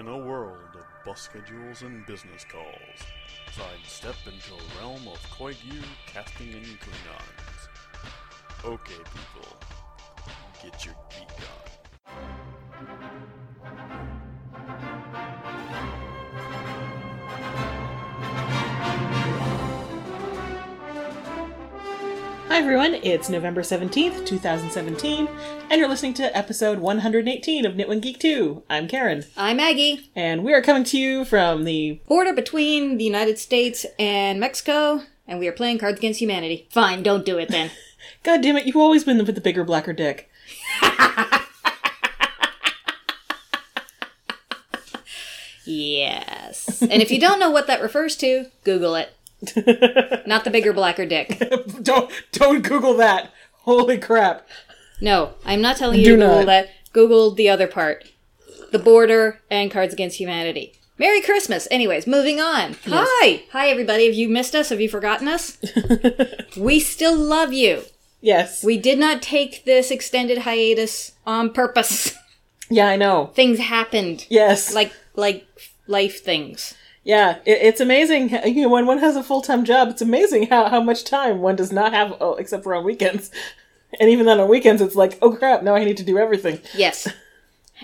In a world of bus schedules and business calls, sidestep into a realm of Koigu casting and Klingons. Okay, people, get your geek on. Everyone, it's November 17th, 2017, and you're listening to episode 118 of Knit One Geek 2. I'm Karen, I'm Maggie. and we are coming to you from the Border between the United States and Mexico, and we are playing Cards Against Humanity. Fine, don't do it then. God damn it, you've always been with the bigger, blacker dick. yes. And if you don't know what that refers to, Google it. Not the bigger, blacker dick. don't don't Google that. Holy crap. No, I'm not telling you Do to Google not. that. Google the other part. The border and Cards Against Humanity. Merry Christmas. Anyways, moving on. Hi. Hi, everybody. Have you missed us? Have you forgotten us? we still love you. Yes. We did not take this extended hiatus on purpose. yeah, I know. things happened. Yes. Like like life things. Yeah, it, it's amazing. You know, when one has a full time job, it's amazing how, how much time one does not have, oh, except for on weekends. And even then on weekends, it's like, oh crap, now I need to do everything. Yes.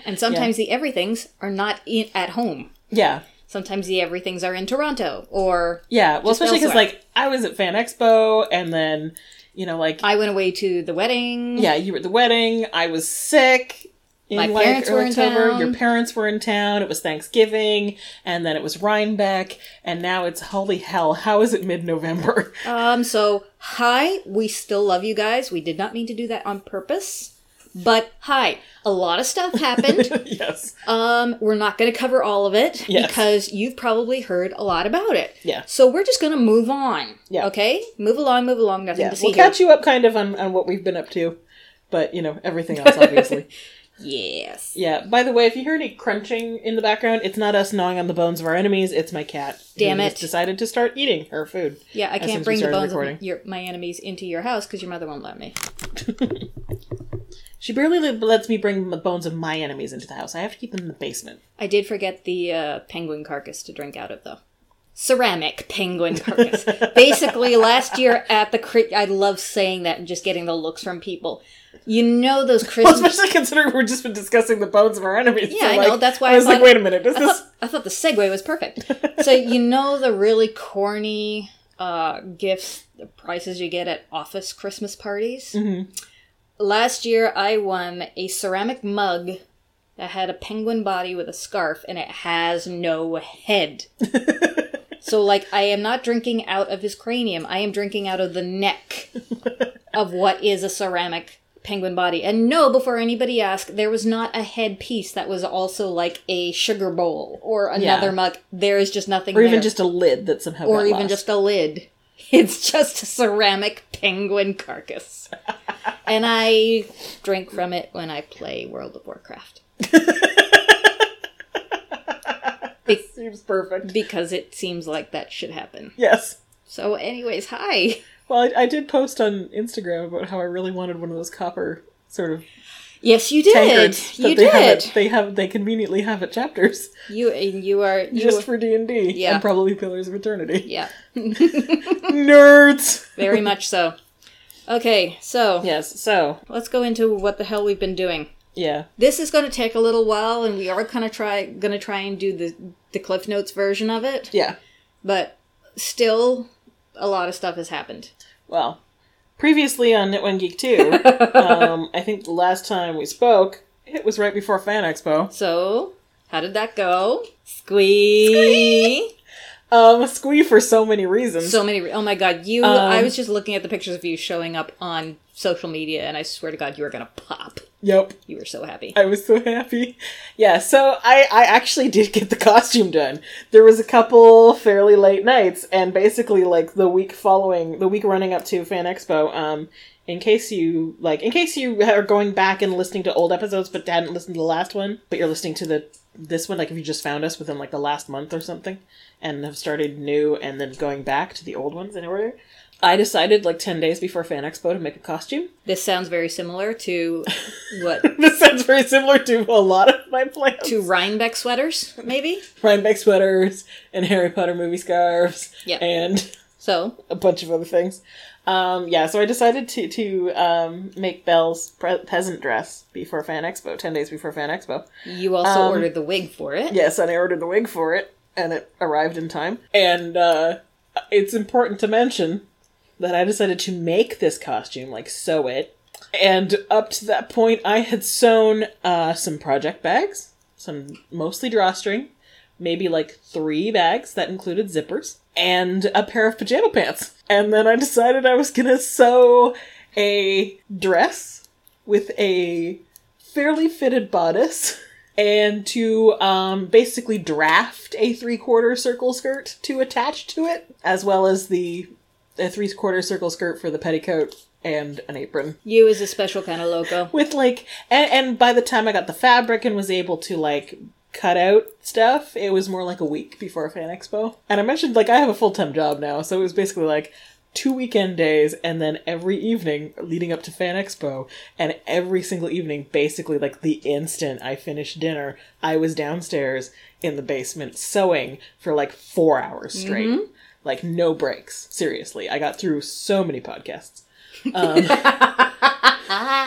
And sometimes the everythings are not in, at home. Yeah. Sometimes the everythings are in Toronto or Yeah, well, especially because like I was at Fan Expo, and then you know, like I went away to the wedding. yeah, you were at the wedding. I was sick. In, My like, parents early were in town. Your parents were in town. It was Thanksgiving, and then it was Rhinebeck, and now it's holy hell. How is it mid November? Um so hi, we still love you guys. We did not mean to do that on purpose. But hi, a lot of stuff happened. yes. um we're not going to cover all of it Yes. because you've probably heard a lot about it. Yeah. So we're just going to move on. Yeah. Okay? Move along, move along, nothing Yeah, to see we'll here. catch you up kind of on, on what we've been up to, but you know everything else, obviously. Yes. yeah. By the way, if you hear any crunching in the background, it's not us gnawing on the bones of our enemies. It's my cat. Damn it. decided to start eating her food. Yeah, I can't bring the bones recording. of your, my enemies into your house because your mother won't let me. She barely lets me bring the bones of my enemies into the house. I have to keep them in the basement. I did forget the uh, penguin carcass to drink out of, though. Ceramic penguin carcass. Basically, last year at the cri- I love saying that and just getting the looks from people. You know those Well, Christmas. especially considering we've just been discussing the bones of our enemies. Yeah, I like, know, that's why I was I like, wait a minute, is I this? thought, I thought the segue was perfect. So you know the really corny uh, gifts, the prices you get at office Christmas parties. Mhm. Last year, I won a ceramic mug that had a penguin body with a scarf, and it has no head. so, like, I am not drinking out of his cranium. I am drinking out of the neck of what is a ceramic penguin body. And no, before anybody asks, there was not a head piece that was also like a sugar bowl or another Yeah. mug. There is just nothing or even just a lid that somehow or even lost. just a lid. It's just a ceramic penguin carcass. and I drink from it when I play World of Warcraft. Be- seems perfect. because it seems like that should happen. Yes. So, anyways, hi. Well, I, I did post on Instagram about how I really wanted one of those copper sort of Yes, you did. You they have. did. At, they have. They conveniently have at chapters You and you are you just for D and D Yeah. and probably Pillars of Eternity. yeah, Nerds. very much so. Okay, so Yes. So let's go into what the hell we've been doing. Yeah. This is going to take a little while, and we are kind of try going to try and do the the Cliff Notes version of it. Yeah. But still, a lot of stuff has happened. Well, previously on Knit One Geek 2, um, I think the last time we spoke, it was right before Fan Expo. So, how did that go? Squee. Um, squee for so many reasons. So many. Oh my god, you! Um, I was just looking at the pictures of you showing up on social media, and I swear to God, you were gonna pop. yep. You were so happy. I was so happy. Yeah, so I, I actually did get the costume done. There was a couple fairly late nights, and basically like the week following, the week running up to Fan Expo, um, in case you like, in case you are going back and listening to old episodes but hadn't listened to the last one, but you're listening to the this one, like if you just found us within like the last month or something, and have started new and then going back to the old ones in order. I decided like 10 days before Fan Expo to make a costume. This sounds very similar to what This sounds very similar to a lot of my plans. to Rhinebeck sweaters, maybe. Rhinebeck sweaters and Harry Potter movie scarves Yeah. and So a bunch of other things. Um, yeah, so I decided to to um, make Belle's pre- peasant dress before Fan Expo, 10 days before Fan Expo. you also Um, ordered the wig for it. Yes, and I ordered the wig for it, and it arrived in time. And uh, it's important to mention that I decided to make this costume, like sew it. And up to that point, I had sewn uh, some project bags, some mostly drawstring, maybe like three bags that included zippers, and a pair of pajama pants. And then I decided I was gonna sew a dress with a fairly fitted bodice and to um, basically draft a three quarter circle skirt to attach to it, as well as the a three quarter circle skirt for the petticoat and an apron. You is a special kind of loco. With like, and, and by the time I got the fabric and was able to like cut out stuff, it was more like a week before Fan Expo. And I mentioned like I have a full time job now, so it was basically like two weekend days and then every evening leading up to Fan Expo and every single evening basically like the instant I finished dinner I was downstairs in the basement sewing for like 4 hours straight mm-hmm. Like no breaks. Seriously I got through so many podcasts. Um,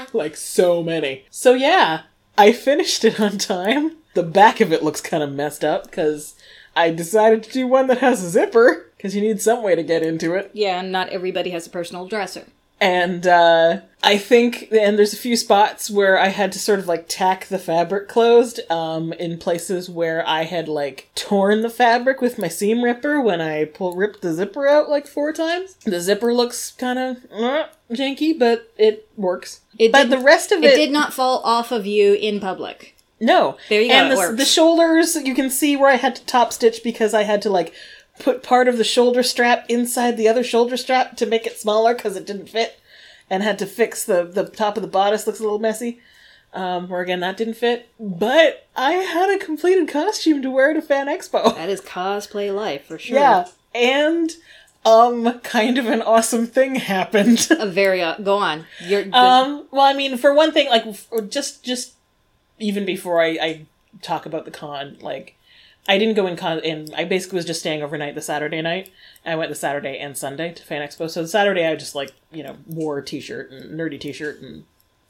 like so many. So yeah I finished it on time. The back of it looks kind of messed up because I decided to do one that has a zipper because you need some way to get into it. Yeah, and not everybody has a personal dresser. And uh, I think, and there's a few spots where I had to sort of like tack the fabric closed, um, in places where I had like torn the fabric with my seam ripper when I pull ripped the zipper out like four times. The zipper looks kind of uh, janky, but it works. It but did- the rest of It it, did not fall off of you in public. no. There you go, And the, the shoulders, you can see where I had to top stitch because I had to like put part of the shoulder strap inside the other shoulder strap to make it smaller because it didn't fit, and had to fix the the top of the bodice looks a little messy. Um, where again that didn't fit, but I had a completed costume to wear to Fan Expo. That is cosplay life for sure. Yeah, and um, kind of an awesome thing happened. A very uh, go on. You're the- Um, well, I mean, for one thing, like just just even before I, I talk about the con, like I didn't go in con, and I basically was just staying overnight the Saturday night. I went the Saturday and Sunday to Fan Expo. So the Saturday, I just like you know wore a t-shirt and nerdy t-shirt and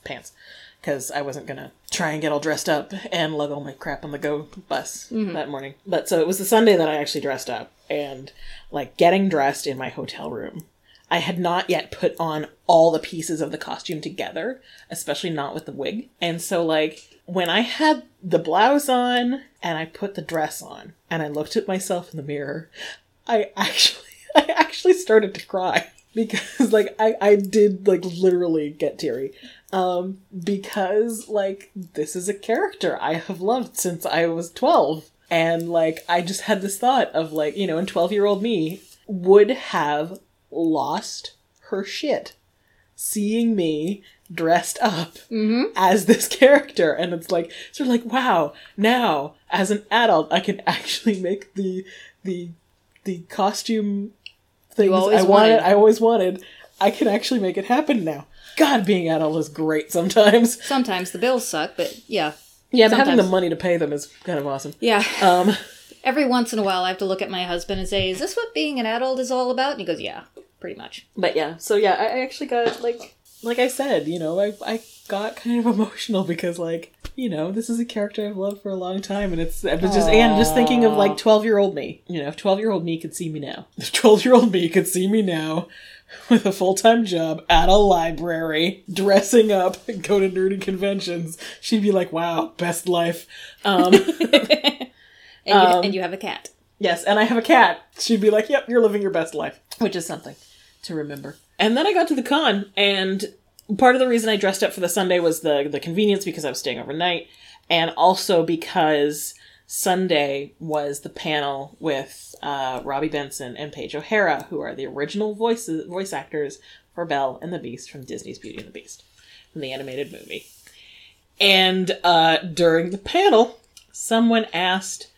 pants because I wasn't gonna try and get all dressed up and lug all my crap on the go bus mm-hmm. that morning. But so it was the Sunday that I actually dressed up and like getting dressed in my hotel room. I had not yet put on all the pieces of the costume together, especially not with the wig. And so like when I had the blouse on and I put the dress on and I looked at myself in the mirror, I actually I actually started to cry because like I I did like literally get teary. Um because like this is a character I have loved since I was 12 and like I just had this thought of like you know and 12 year old me would have lost her shit seeing me dressed up as this character and it's like sort of like wow now as an adult I can actually make the the the costume things I wanted, wanted. I always wanted I can actually make it happen now god being adult is great sometimes sometimes the bills suck, but yeah, yeah but having the money to pay them is kind of awesome yeah. um Every once in a while, I have to look at my husband and say, "Is this what being an adult is all about?" And he goes, "Yeah, pretty much." But yeah, so yeah, I actually got like like I said, you know, I I got kind of emotional because like you know this is a character I've loved for a long time, and it's I was just and just thinking of like twelve year old me. You know, if twelve year old me could see me now, if twelve year old me could see me now. With a full time job at a library, dressing up, and go to nerdy conventions, she'd be like, "Wow, best life." Um, And, Um, and you have a cat. Yes, and I have a cat. She'd be like, "Yep, you're living your best life," which is something to remember. And then I got to the con, and part of the reason I dressed up for the Sunday was the the convenience because I was staying overnight, and also because Sunday was the panel with uh, Robby Benson and Paige O'Hara, who are the original voices voice actors for Belle and the Beast from Disney's Beauty and the Beast, from the animated movie. And uh, during the panel, someone asked,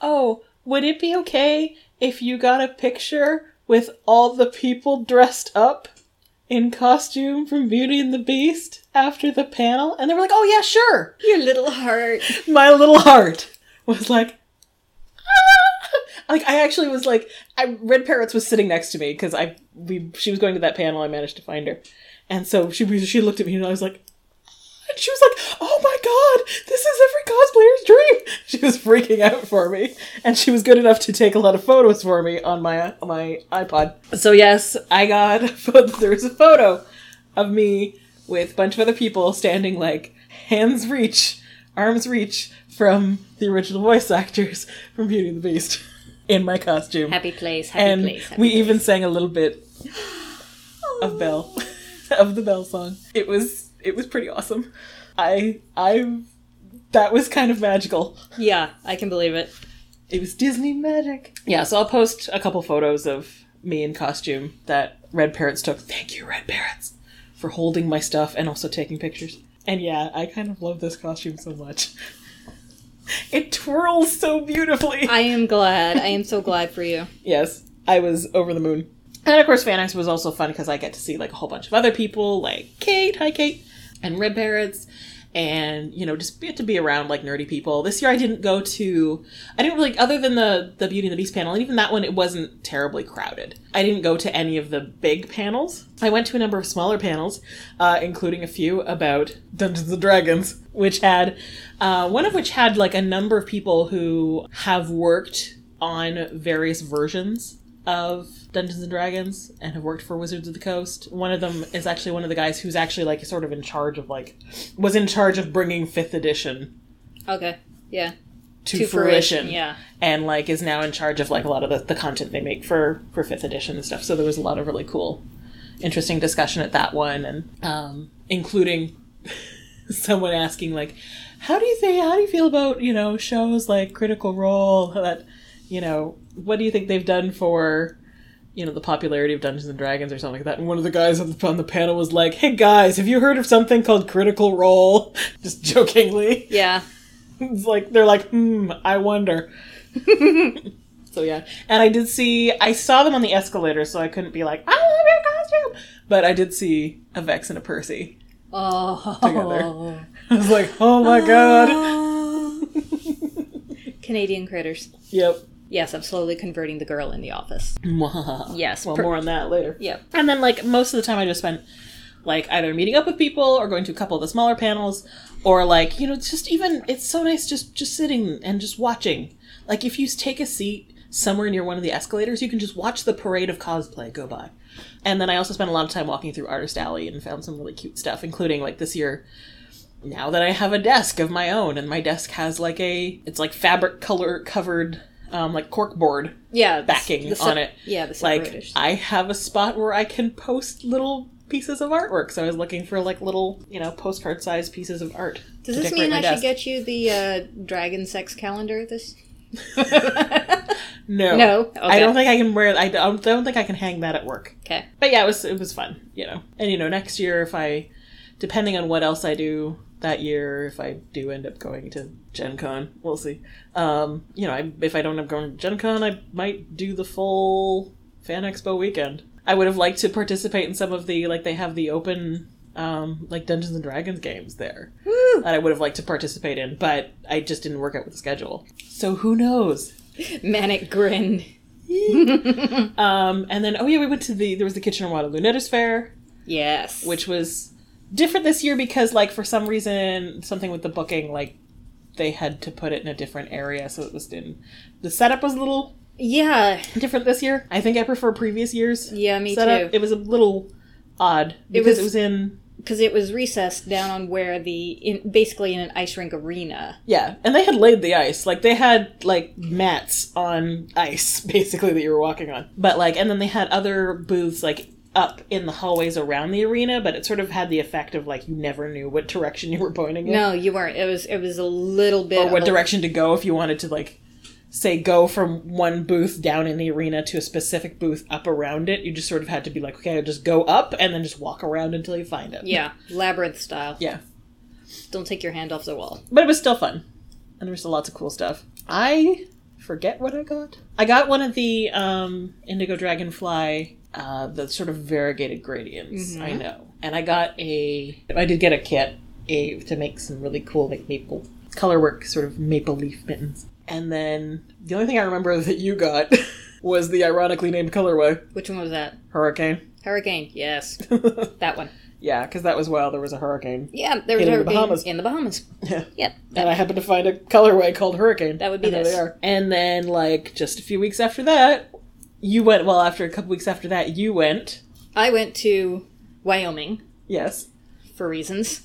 "Oh, would it be okay if you got a picture with all the people dressed up in costume from Beauty and the Beast after the panel, and they were like, "Oh yeah, sure." Your little heart. My little heart was like, "Ah!" like I actually was like, I Red Parrots was sitting next to me because I we she was going to that panel. I managed to find her, and so she she looked at me and I was like. And she was like, "Oh my god, this is every cosplayer's dream." She was freaking out for me, and she was good enough to take a lot of photos for me on my on my iPod. So yes, I got a photo. There was a photo of me with a bunch of other people standing like hands reach, arms reach from the original voice actors from Beauty and the Beast in my costume, Happy place, happy and place. Happy we place. even sang a little bit of Belle, of the Belle song. It was it was pretty awesome. I I that was kind of magical. Yeah, I can believe it. It was Disney magic. Yeah, so I'll post a couple photos of me in costume that Red Parrots took. Thank you, Red Parrots, for holding my stuff and also taking pictures. And yeah, I kind of love this costume so much. It twirls so beautifully. I am glad. I am so glad for you. yes, I was over the moon. And of course, FanX was also fun because I get to see like a whole bunch of other people, like Kate, hi Kate, and Red Parrots, and you know, just get to be around like nerdy people. This year, I didn't go to, I didn't really, other than the the Beauty and the Beast panel, and even that one, it wasn't terribly crowded. I didn't go to any of the big panels. I went to a number of smaller panels, uh, including a few about Dungeons and Dragons, which had uh, one of which had like a number of people who have worked on various versions of Dungeons and Dragons and have worked for Wizards of the Coast. One of them is actually one of the guys who's actually like sort of in charge of like was in charge of bringing 5th edition Okay. Yeah. to, To fruition. fruition, yeah. And like is now in charge of like a lot of the, the content they make for for 5th edition and stuff. So there was a lot of really cool interesting discussion at that one and um including someone asking like how do you think how do you feel about you know shows like critical role that you know what do you think they've done for you know the popularity of dungeons and dragons or something like that and one of the guys on the, on the panel was like hey guys have you heard of something called critical role just jokingly Yeah. it's like they're like hmm i wonder so yeah and i did see i saw them on the escalator so i couldn't be like i love your costume but i did see a vex and a percy Oh. Together. I was like, oh my god. Canadian critters. Yep. Yes, I'm slowly converting the girl in the office. Yes. Well, per- more on that later. Yep. And then, like, most of the time I just spent, like, either meeting up with people or going to a couple of the smaller panels or, like, you know, it's just even, it's so nice just, just sitting and just watching. Like, if you take a seat somewhere near one of the escalators, you can just watch the parade of cosplay go by. And then I also spent a lot of time walking through Artist Alley and found some really cute stuff, including, like, this year, now that I have a desk of my own, and my desk has, like, a, it's like fabric color covered, um, like, cork board Yeah. the- backing the on it. Yeah, the like. I have a spot where I can post little pieces of artwork. So I was looking for like little, you know, postcard sized pieces of art. Does this mean I desk. should get you the uh, dragon sex calendar? This. No, No? I don't think I can wear. I don't, I don't think I can hang that at work. Okay. But yeah, it was it was fun, you know. And you know, next year if I, depending on what else I do that year, if I do end up going to Gen Con, we'll see. Um, you know, I, if I don't end up going to Gen Con, I might do the full Fan Expo weekend. I would have liked to participate in some of the like they have the open um, like Dungeons and Dragons games there Woo! that I would have liked to participate in, but I just didn't work out with the schedule. So who knows? Manic grin. Um, and then oh yeah, we went to the there was the Kitchener Waterloo Knitters Fair. Yes. which was different this year because like for some reason something with the booking like they had to put it in a different area so it was in the setup was a little Yeah. different this year i think i prefer previous years Yeah, me setup. too. it was a little odd because it was, it was- in Because it was recessed down on where the in basically in an ice rink arena. yeah and they had laid the ice like they had like mats on ice basically that you were walking on but like and then they had other booths like up in the hallways around the arena but it sort of had the effect of like you never knew what direction you were pointing in No, you weren't. It was it was a little bit. or what direction to go if you wanted to like say go from one booth down in the arena to a specific booth up around it you just sort of had to be like okay I'll just go up and then just walk around until you find it Yeah, labyrinth style. yeah Don't take your hand off the wall. but it was still fun and there was still lots of cool stuff i forget what I got. I got one of the um, Indigo Dragonfly, uh, the sort of variegated gradients. I know, and I got a. I did get a kit a to make some really cool like maple color work, sort of maple leaf mittens. And then the only thing I remember that you got was the ironically named colorway Which one was that? Hurricane. Hurricane. Yes, that one. Yeah, because that was while there was a hurricane. Yeah, there was a hurricane In the Bahamas. in the Bahamas. Yeah. Yep. And I happened to find a colorway called Hurricane. That would be and there they are. And then, like, just a few weeks after that, you went. Well, after a couple weeks after that, you went. I went to Wyoming Yes, for reasons.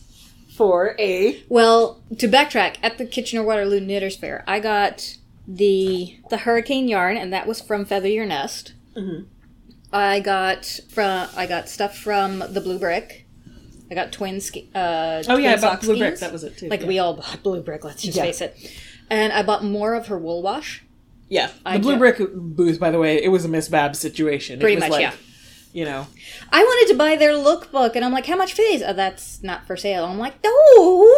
for a. Well, to backtrack, at the Kitchener Waterloo Knitters Fair, I got the the hurricane yarn, and that was from Feather Your Nest. Mhm. I got from I got stuff from the Blue Brick. I got twin ski. Uh, Oh yeah, twin about sock blue brick. That was it too. Like yeah. we all bought Blue Brick. Let's just Yeah. face it. And I bought more of her wool wash. Yeah, the I blue ju- brick booth. By the way, it was a Miss Babs situation. Pretty it was much, like, yeah. You know, I wanted to buy their lookbook, and I'm like, "How much for these?" Oh, that's not for sale. I'm like, "No,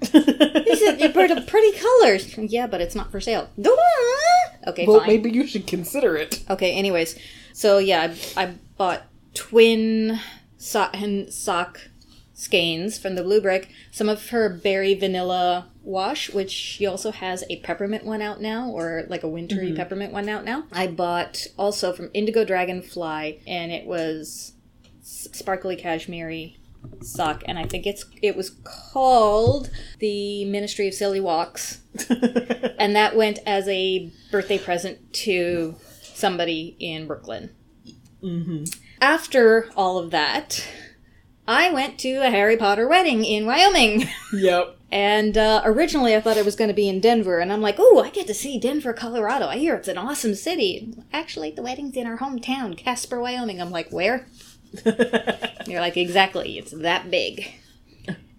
these are pretty, pretty colors." Yeah, but it's not for sale. Okay, well, fine. maybe you should consider it. Okay, anyways. So yeah, I, I bought twin sock and sock skeins from the Blue Brick. Some of her berry vanilla wash, which she also has a peppermint one out now, or like a wintry mm-hmm. peppermint one out now. I bought also from Indigo Dragonfly, and it was sparkly cashmere sock, and I think it's it was called the Ministry of Silly Walks and that went as a birthday present to somebody in Brooklyn. Mm-hmm. After all of that, I went to a Harry Potter wedding in Wyoming. yep. And uh, originally, I thought it was going to be in Denver, and I'm like, "Oh, I get to see Denver, Colorado. I hear it's an awesome city." Actually, the wedding's in our hometown, Casper, Wyoming. I'm like, "Where?" You're like, "Exactly. It's that big."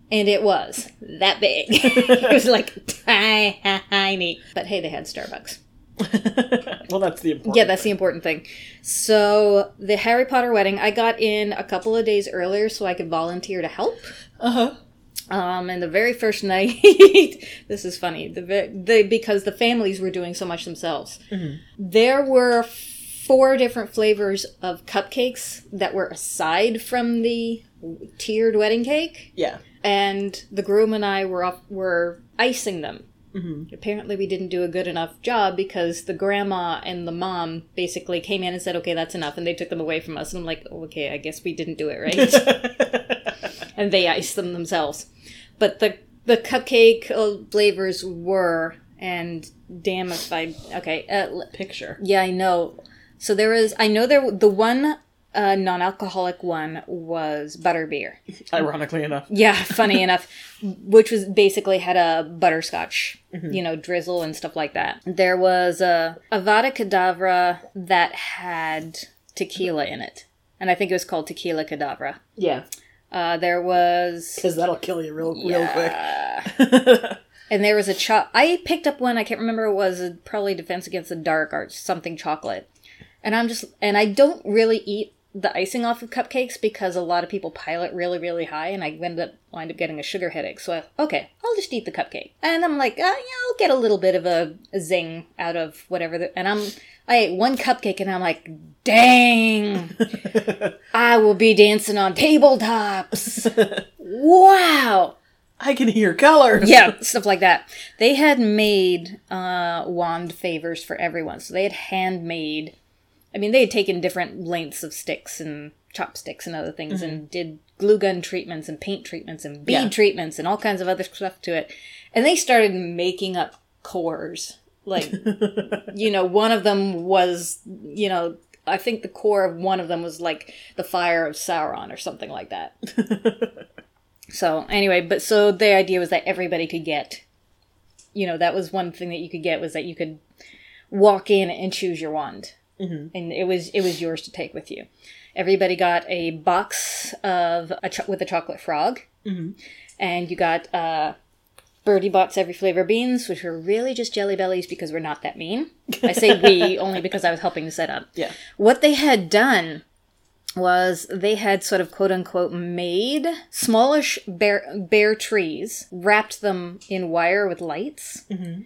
And it was that big. it was like tiny. But hey, they had Starbucks. well, that's the important. Yeah, that's the important thing. So the Harry Potter wedding, I got in a couple of days earlier so I could volunteer to help. Uh huh. Um, and the very first night, this is funny. The, the because the families were doing so much themselves. There were four different flavors of cupcakes that were aside from the tiered wedding cake, Yeah. and the groom and I were up, were icing them. Apparently, we didn't do a good enough job because the grandma and the mom basically came in and said, "Okay, that's enough," and they took them away from us. And I'm like, "Okay, I guess we didn't do it right." and they iced them themselves. But the the cupcake flavors were, and damn if I okay, uh, Picture. yeah, I know. So there was, I know there the one uh, non-alcoholic one was butterbeer. Ironically enough. Yeah, funny enough, which was basically had a butterscotch, you know, drizzle and stuff like that. There was a Avada Kedavra that had tequila in it, and I think it was called Tequila Kedavra. Yeah. Uh, there was Because that'll kill you real, real quick. And there was a cho- I picked up one. I can't remember. It was probably Defense Against the Dark or something chocolate. And I'm just and I don't really eat the icing off of cupcakes because a lot of people pile it really really high, and I end up wind up getting a sugar headache. So I, okay, I'll just eat the cupcake. And I'm like, uh, yeah, I'll get a little bit of a, a zing out of whatever. The, and I'm I ate one cupcake, and I'm like, dang, I will be dancing on tabletops. wow. I can hear colors. Yeah, stuff like that. They had made uh, wand favors for everyone. So they had handmade. I mean, they had taken different lengths of sticks and chopsticks and other things and did glue gun treatments and paint treatments and bead Yeah. treatments and all kinds of other stuff to it. And they started making up cores. Like, you know, one of them was, you know, I think the core of one of them was like the fire of Sauron or something like that. So anyway, but so the idea was that everybody could get, you know, that was one thing that you could get was that you could walk in and choose your wand, mm-hmm. and it was it was yours to take with you. Everybody got a box of a cho- with a chocolate frog, and you got uh, Bertie Bott's every flavor beans, which were really just jelly bellies because we're not that mean. I say we only because I was helping to set up. Yeah. What they had done was they had sort of quote unquote made smallish bare, bare trees, wrapped them in wire with lights, mm-hmm.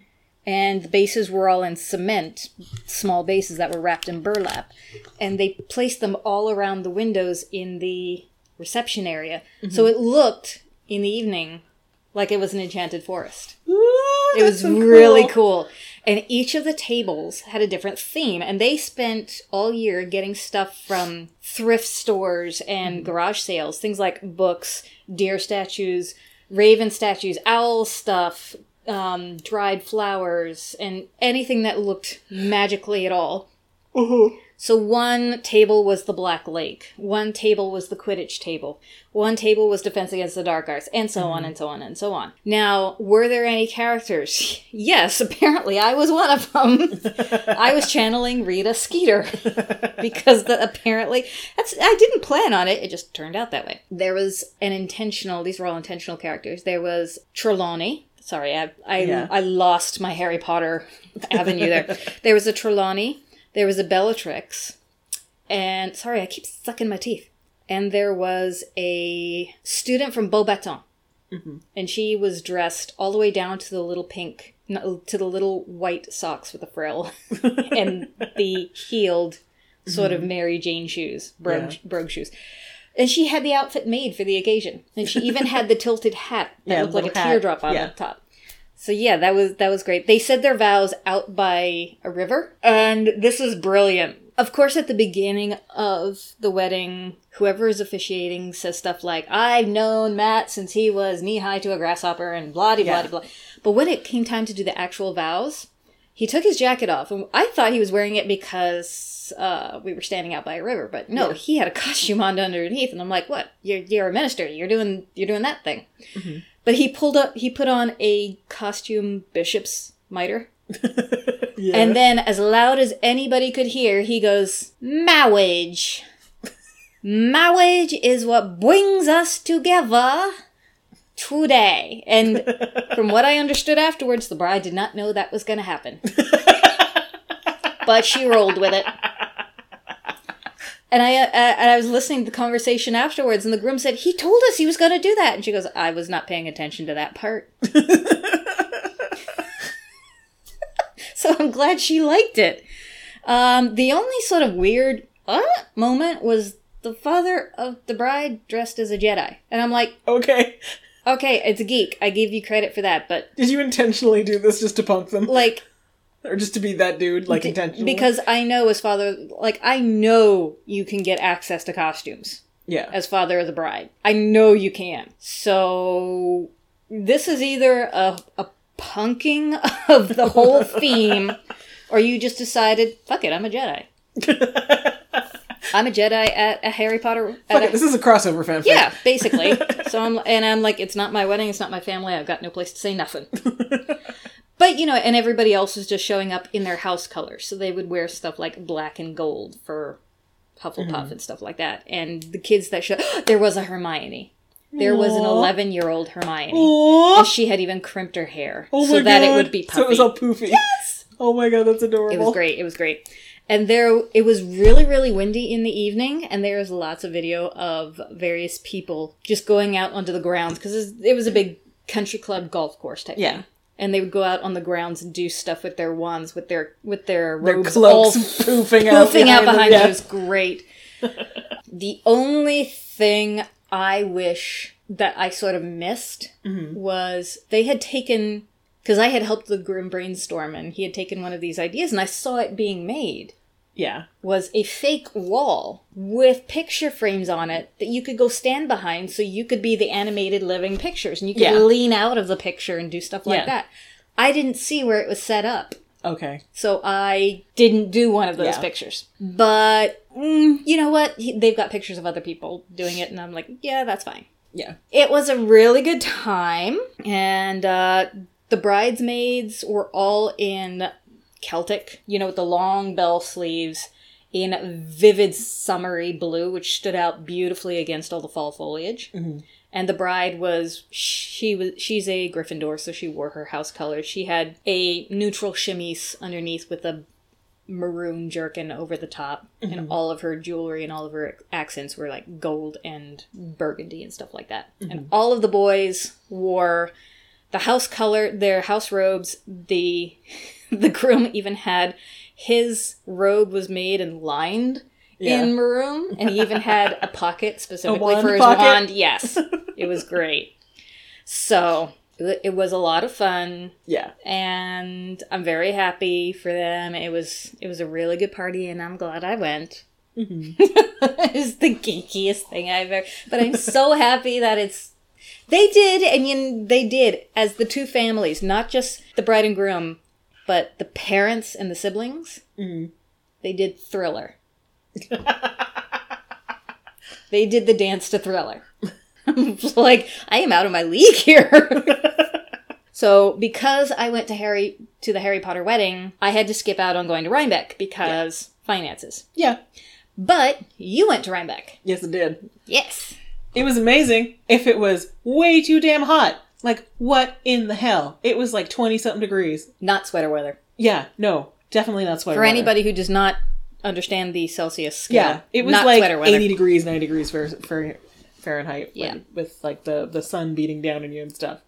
and the bases were all in cement, small bases that were wrapped in burlap, and they placed them all around the windows in the reception area, so mm-hmm. it looked in the evening like it was an enchanted forest. Ooh, It was so really cool. And each of the tables had a different theme, and they spent all year getting stuff from thrift stores and garage sales, things like books, deer statues, raven statues, owl stuff, um, dried flowers, and anything that looked magically at all. So one table was the Black Lake, one table was the Quidditch table, one table was Defense Against the Dark Arts, and so on mm-hmm. and so on and so on. Now, were there any characters? Yes, apparently I was one of them. I was channeling Rita Skeeter because the, apparently that's I didn't plan on it. It just turned out that way. There was an intentional. These were all intentional characters. There was Trelawney. Sorry, I I, Yeah. I lost my Harry Potter avenue there. There was a Trelawney. There was a Bellatrix, and sorry, I keep sucking my teeth. And there was a student from Beaubaton, mm-hmm. and she was dressed all the way down to the little pink, to the little white socks with a frill, and the heeled sort of mm-hmm. Mary Jane shoes, brogue, Yeah. brogue shoes. And she had the outfit made for the occasion, and she even had the tilted hat that Yeah, looked like a hat. teardrop on Yeah. the top. So yeah, that was that was great. They said their vows out by a river, and this was brilliant. Of course, at the beginning of the wedding, whoever is officiating says stuff like, "I've known Matt since he was knee high to a grasshopper," and blah blah Yeah. blah. But when it came time to do the actual vows, he took his jacket off, and I thought he was wearing it because uh, we were standing out by a river. But no, Yeah. he had a costume on underneath, and I'm like, "What? You're you're a minister. You're doing you're doing that thing." But he pulled up. He put on a costume bishop's mitre, Yeah. and then, as loud as anybody could hear, he goes, "Marriage, marriage is what brings us together." Today. And from what I understood afterwards, the bride did not know that was going to happen. but she rolled with it. And I uh, and I was listening to the conversation afterwards, and the groom said he told us he was going to do that, and she goes, "I was not paying attention to that part." so I'm glad she liked it. Um, the only sort of weird uh, moment was the father of the bride dressed as a Jedi, and I'm like, okay. okay, it's a geek. I give you credit for that, but Did you intentionally do this just to punk them, like or just to be that dude, like intentionally? because I know as father, like I know you can get access to costumes. yeah, as father of the bride. I know you can. So this is either a, a punking of the whole theme, or you just decided, fuck it, I'm a Jedi. I'm a Jedi at a Harry Potter. At Fuck a- it, this is a crossover fanfic. yeah, basically. So I'm and I'm like, it's not my wedding, it's not my family. I've got no place to say nothing. But you know, and everybody else was just showing up in their house colors, so they would wear stuff like black and gold for Hufflepuff mm-hmm. and stuff like that. And the kids that show there was a Hermione. There was an eleven-year-old Hermione, and she had even crimped her hair Oh so that it God. would be puffy. So it was all poofy. Yes. Oh my god, that's adorable. It was great. It was great. And there, it was really, really windy in the evening, and there was lots of video of various people just going out onto the grounds because it was a big country club golf course type Yeah. thing. And they would go out on the grounds and do stuff with their wands, with their with their Their robes cloaks all poofing out poofing out behind them, behind yeah. them. It was great. the only thing I wish that I sort of missed Mm-hmm. was they had taken because I had helped the groom brainstorm and he had taken one of these ideas and I saw it being made Yeah. was a fake wall with picture frames on it that you could go stand behind so you could be the animated living pictures and you could Yeah. lean out of the picture and do stuff like Yeah. that. I didn't see where it was set up. Okay. So I didn't do one of those Yeah. pictures. But mm, you know what? They've got pictures of other people doing it, and I'm like, yeah, that's fine. Yeah. It was a really good time, and uh, the bridesmaids were all in Celtic, you know, with the long bell sleeves in vivid summery blue, which stood out beautifully against all the fall foliage. Mm-hmm. And the bride was she was she's a Gryffindor, so she wore her house colors. She had a neutral chemise underneath with a maroon jerkin over the top, and mm-hmm. all of her jewelry and all of her accents were like gold and burgundy and stuff like that. And mm-hmm. all of the boys wore the house color, their house robes. The the groom even had his robe was made and lined Yeah. in maroon, and he even had a pocket specifically wand for his pocket? wand. Yes, it was great. So it it was a lot of fun, Yeah. and I'm very happy for them. It was it was a really good party, and I'm glad I went. Mm-hmm. it's the geekiest thing I've ever. But I'm so happy that it's. They did, and you, they did as the two families, not just the bride and groom, but the parents and the siblings. Mhm. They did Thriller. they did the dance to Thriller. like I am out of my league here. so because I went to Harry to the Harry Potter wedding, I had to skip out on going to Rhinebeck because finances. Yeah. But you went to Rhinebeck. Yes, it did. Yes. It was amazing if it was way too damn hot. Like, what in the hell? It was like 20 something degrees. Not sweater weather. Yeah, no, definitely not sweater For weather. anybody who does not understand the Celsius scale. Yeah, it was not like sweater weather. 80 degrees, 90 degrees for, for Fahrenheit. Yeah. with like the, the sun beating down on you and stuff.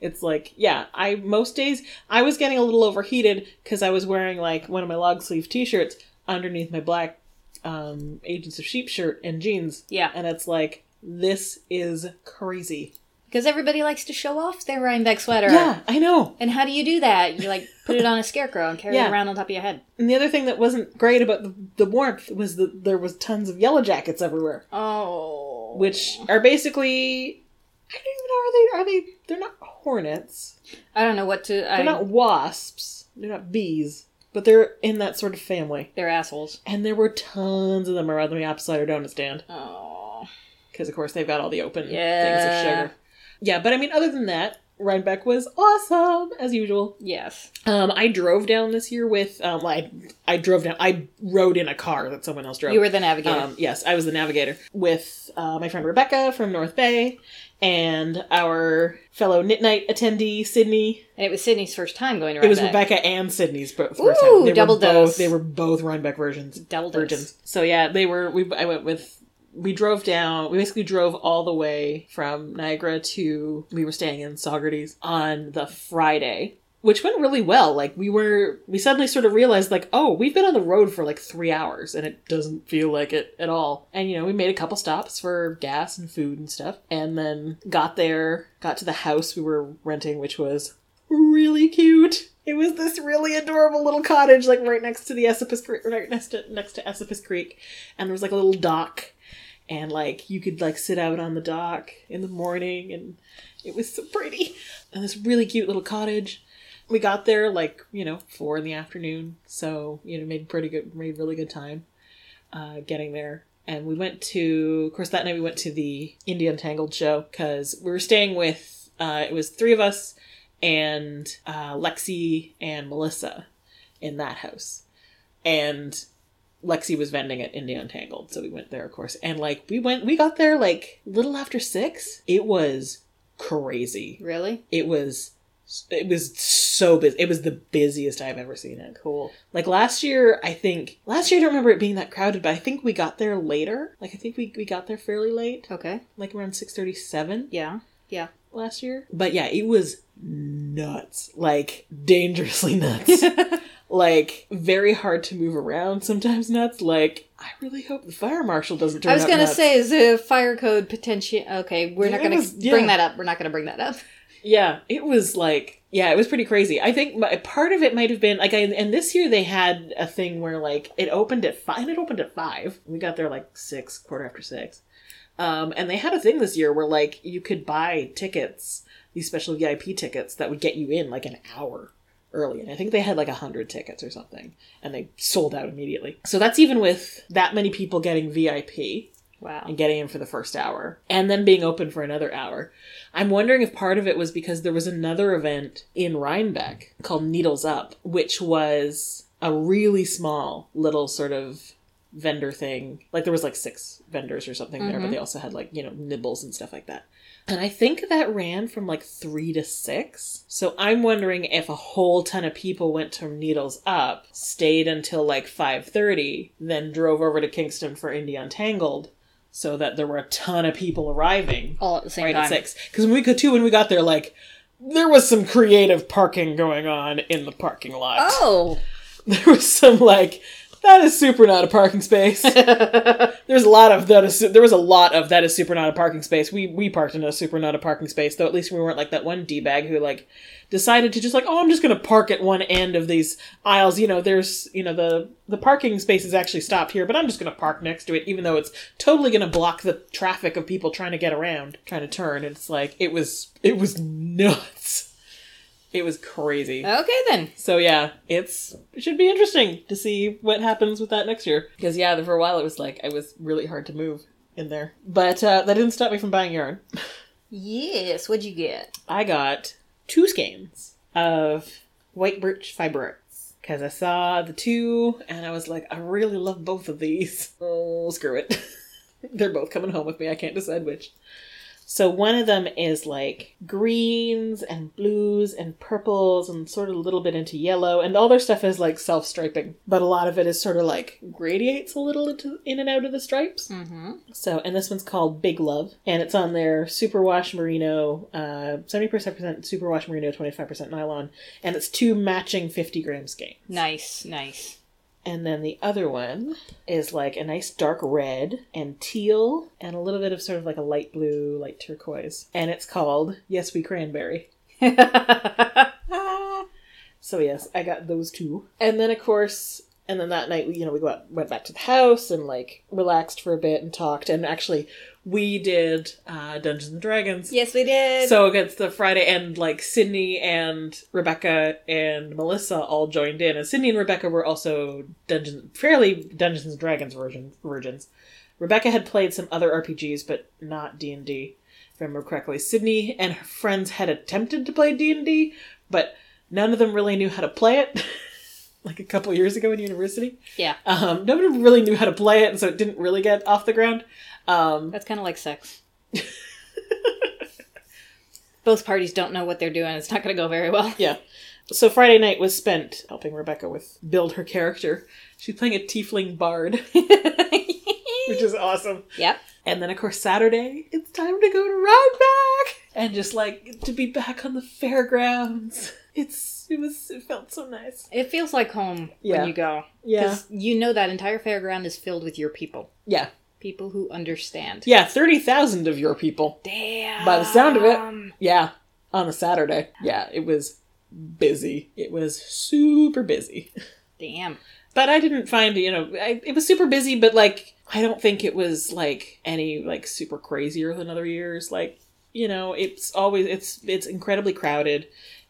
It's like, yeah, I, most days, I was getting a little overheated because I was wearing like one of my log sleeve t shirts underneath my black um, Agents of Sheep shirt and jeans. Yeah. And it's like, this is crazy. Because everybody likes to show off their Rhinebeck sweater. Yeah, I know. And how do you do that? You like put it on a scarecrow and carry Yeah. it around on top of your head. And the other thing that wasn't great about the, the warmth was that there was tons of yellow jackets everywhere, Oh. which are basically I don't even know are they are they they're not hornets. I don't know what to. They're not wasps. They're not bees, but they're in that sort of family. They're assholes. And there were tons of them around the apple cider donut stand Oh. because of course they've got all the open things of sugar. Yeah, but I mean other than that, Rhinebeck was awesome as usual. Yes. Um, I drove down this year with um, I I drove down. I rode in a car that someone else drove. You were the navigator. Um, yes, I was the navigator with uh, my friend Rebecca from North Bay and our fellow Knit Night attendee Sydney. and it was Sydney's first time going to It was Rebecca and Sydney's first Ooh, time. They double were both, dose. They were both Rhinebeck versions. Double dose. virgins. So yeah, they were. We I went with. We drove down. We basically drove all the way from Niagara to. We were staying in Saugerties on the Friday, which went really well. Like we were. We suddenly sort of realized, like, oh, we've been on the road for like three hours, and it doesn't feel like it at all. And you know, we made a couple stops for gas and food and stuff, and then got there. Got to the house we were renting, which was really cute. It was this really adorable little cottage, like right next to the Esopus Creek, right next to next to Esopus Creek, and there was like a little dock, and like you could like sit out on the dock in the morning, and it was so pretty. And this really cute little cottage. We got there like you know four in the afternoon, so you know made pretty good, made really good time, uh, getting there. And we went to, of course, that night we went to the Indie Untangled show because we were staying with. Uh, it was three of us and uh, Lexi and Melissa in that house. And Lexi was vending at Indie Untangled, so we went there, of course. And like we went, we got there like little after six. It was crazy. Really? It was, it was so busy. It was the busiest I've ever seen it. Cool. Like last year, I think last year I don't remember it being that crowded, but I think we got there later. Like I think we we got there fairly late, Okay. like around six thirty seven Yeah. Yeah. last year. But yeah, it was nuts. Like dangerously nuts. like very hard to move around sometimes nuts. Like I really hope the fire marshal doesn't turn I was gonna nuts. say, is the fire code potential? Okay, we're not It gonna was- bring yeah. that up. We're not gonna bring that up. Yeah, it was like yeah, it was pretty crazy. I think my, part of it might have been like I and this year they had a thing where like it opened at five. It opened at five. We got there like six, quarter after six. Um, and they had a thing this year where like you could buy tickets, these special VIP tickets that would get you in like an hour early. And I think they had like a hundred tickets or something, and they sold out immediately. So that's even with that many people getting VIP Wow. and getting in for the first hour and then being open for another hour. I'm wondering if part of it was because there was another event in Rhinebeck called Needles Up, which was a really small little sort of vendor thing. Like there was like six vendors or something there, but mm-hmm. they also had like, you know, nibbles and stuff like that. And I think that ran from like three to six. So I'm wondering if a whole ton of people went to Needles Up, stayed until like 5:30, then drove over to Kingston for Indie Untangled, so that there were a ton of people arriving All at the same right time. at six. Because when we could too, when we got there, like there was some creative parking going on in the parking lot. Oh. There was some like that is super not a parking space. There's a lot of that is there was a lot of that is super not a parking space. We we parked in a super not a parking space, though at least we weren't like that one D bag who like decided to just like, oh I'm just gonna park at one end of these aisles. You know, there's you know, the the parking space is actually stopped here, but I'm just gonna park next to it, even though it's totally gonna block the traffic of people trying to get around, trying to turn. And it's like it was it was nuts. It was crazy. Okay then. So yeah, it's it should be interesting to see what happens with that next year. Because yeah, for a while it was like I was really hard to move in there, but uh, that didn't stop me from buying yarn. Yes. What'd you get? I got two skeins of white birch fiber because I saw the two and I was like, I really love both of these. Oh, screw it. They're both coming home with me. I can't decide which. So one of them is like greens and blues and purples and sort of a little bit into yellow and all their stuff is like self striping, but a lot of it is sort of like gradiates a little into in and out of the stripes. Mm-hmm. So and this one's called Big Love and it's on their superwash merino, uh, seventy percent superwash merino, twenty five percent nylon, and it's two matching fifty gram skeins. Nice, nice. And then the other one is like a nice dark red and teal and a little bit of sort of like a light blue, light turquoise. And it's called Yes We Cranberry. So yes, I got those two. And then of course, and then that night, we you know, we go went back to the house and like relaxed for a bit and talked. And actually, we did uh, Dungeons and Dragons. yes, we did. So against the Friday, and like Sydney and Rebecca and Melissa all joined in, and Sydney and Rebecca were also Dungeons, fairly Dungeons and Dragons version virgins. Rebecca had played some other RPGs, but not D and D, if I remember correctly. Sydney and her friends had attempted to play D and D, but none of them really knew how to play it. like a couple years ago in university, yeah, um, nobody really knew how to play it, and so it didn't really get off the ground. Um, that's kind of like sex. Both parties don't know what they're doing. It's not going to go very well. Yeah. So Friday night was spent helping Rebecca with build her character. She's playing a tiefling bard, which is awesome. Yep. And then of course Saturday, it's time to go to Rhinebeck and just like to be back on the fairgrounds. It's it was it felt so nice. It feels like home Yeah. when you go. Yeah. Because you know that entire fairground is filled with your people. Yeah. People who understand. Yeah, 30,000 of your people. Damn. By the sound of it. Yeah, on a Saturday. Yeah, it was busy. It was super busy. Damn. but I didn't find you know I, it was super busy, but like I don't think it was like any like super crazier than other years. Like you know, it's always it's it's incredibly crowded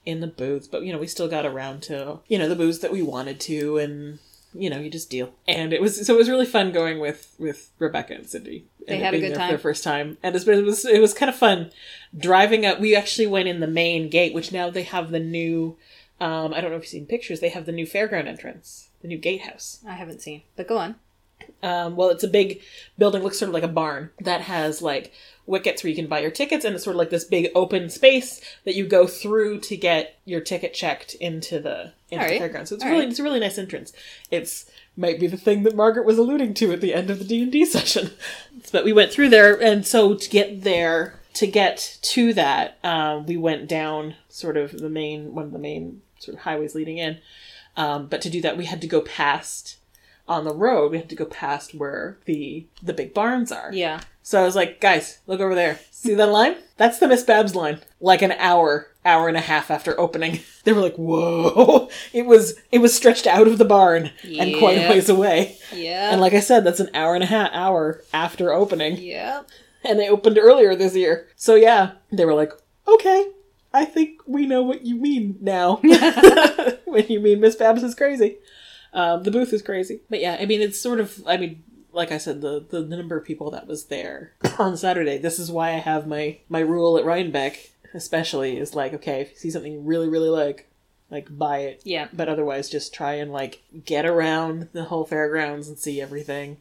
in the booths, but you know we still got around to you know the booths that we wanted to, and you know you just deal. And it was so it was really fun going with with Rebecca and Cindy. They and had a good time. their first time, and it was it was kind of fun driving up. We actually went in the main gate, which now they have the new. Um, I don't know if you've seen pictures. They have the new fairground entrance, the new gatehouse. I haven't seen. But go on. Um, well, it's a big building, looks sort of like a barn that has like wickets where you can buy your tickets, and it's sort of like this big open space that you go through to get your ticket checked into the into Alright. the fairground. So it's Alright. really it's a really nice entrance. It's might be the thing that Margaret was alluding to at the end of the D and D session. But we went through there, and so to get there, to get to that, um, we went down sort of the main one of the main sort of highways leading in. Um, but to do that, we had to go past on the road. We had to go past where the the big barns are. Yeah. So I was like, guys, look over there. See that line? That's the Miss Babs line. Like an hour, hour and a half after opening. They were like, whoa. It was it was stretched out of the barn and quite a ways away. Yeah. And like I said, that's an hour and a half hour after opening. Yeah. And they opened earlier this year. So yeah, they were like, okay, I think we know what you mean now. when you mean Miss Babs is crazy. Um, the booth is crazy. But yeah, I mean, it's sort of, I mean, like I said, the, the, number of people that was there on Saturday, this is why I have my, my rule at Rhinebeck, especially, is like, okay, if you see something you really, really like, like buy it. Yeah. But otherwise, just try and like get around the whole fairgrounds and see everything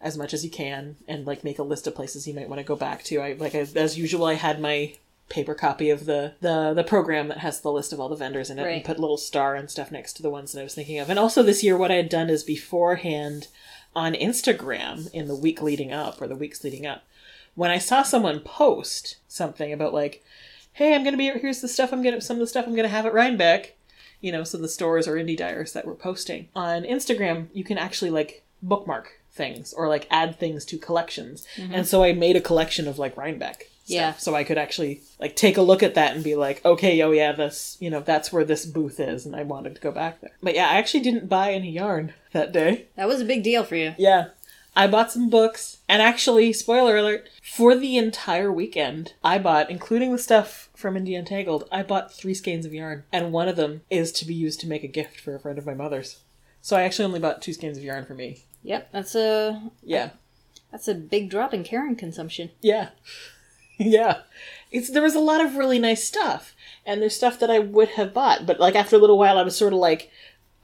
as much as you can, and like make a list of places you might want to go back to. I like I, as usual, I had my paper copy of the, the the program that has the list of all the vendors in it and put little star and stuff next to the ones that I was thinking of. And also this year, what I had done is beforehand on Instagram in the week leading up or the weeks leading up, when I saw someone post something about like, hey, I'm gonna be here's the stuff I'm gonna some of the stuff I'm gonna have at Rhinebeck. You know, so the stores or indie dyers that were posting on Instagram, you can actually like bookmark things or like add things to collections. Mm-hmm. And so I made a collection of like Rhinebeck. Stuff, Yeah. So I could actually like take a look at that and be like, okay, oh yeah, this you know that's where this booth is, and I wanted to go back there. But yeah, I actually didn't buy any yarn that day. That was a big deal for you. Yeah. I bought some books, and actually, spoiler alert, for the entire weekend, I bought, including the stuff from Indie Untangled, I bought three skeins of yarn, and one of them is to be used to make a gift for a friend of my mother's. So I actually only bought two skeins of yarn for me. Yep, that's a Yeah. that's a big drop in Karen consumption. Yeah. Yeah. It's there was a lot of really nice stuff. And there's stuff that I would have bought, but like after a little while I was sort of like,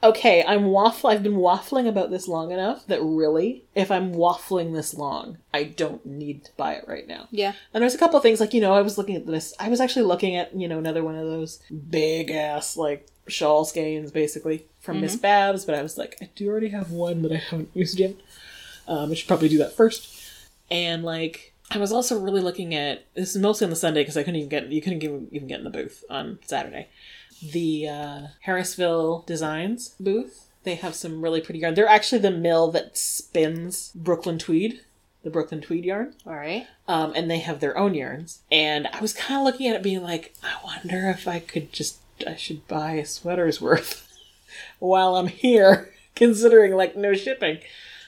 okay, I'm waffle I've been waffling about this long enough that really, if I'm waffling this long, I don't need to buy it right now. Yeah. And there's a couple things like, you know, I was looking at this I was actually looking at, you know, another one of those big ass like shawl skeins basically from Miss Babs, but I was like, I do already have one that I haven't used yet. Um, I should probably do that first. And like, I was also really looking at this is mostly on the Sunday because I couldn't even get you couldn't even, even get in the booth on Saturday. The uh, Harrisville Designs booth. They have some really pretty yarn. They're actually the mill that spins Brooklyn tweed, the Brooklyn tweed yarn. All right. Um, and they have their own yarns. And I was kind of looking at it, being like, I wonder if I could just I should buy a sweater's worth while I'm here, considering like no shipping.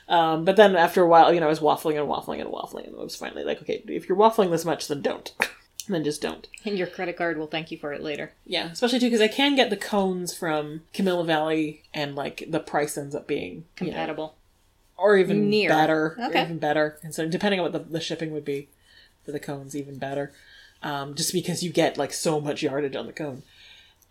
Um, but then after a while, you know, I was waffling and waffling and waffling, and I was finally like, okay, if you're waffling this much, then don't. then just don't. And your credit card will thank you for it later. Yeah, especially too because I can get the cones from Camilla Valley, and like the price ends up being you know, Compatible. or even Near. better, Okay. even better. And so depending on what the, the shipping would be for the cones, even better. Um, just because you get like so much yardage on the cone,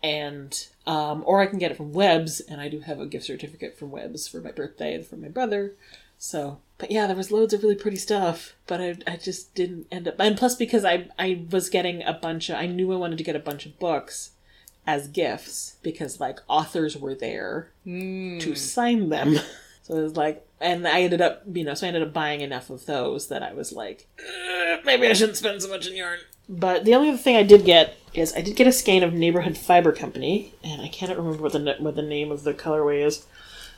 and um, or I can get it from WEBS, and I do have a gift certificate from WEBS for my birthday and from my brother. So, but yeah, there was loads of really pretty stuff, but I, I just didn't end up. And plus, because I I was getting a bunch of, I knew I wanted to get a bunch of books as gifts because like authors were there to sign them. So it was like, and I ended up, you know, so I ended up buying enough of those that I was like, "Uh, maybe I shouldn't spend so much in yarn. But the only other thing I did get is I did get a skein of Neighborhood Fiber Company, and I cannot remember what the what the name of the colorway is.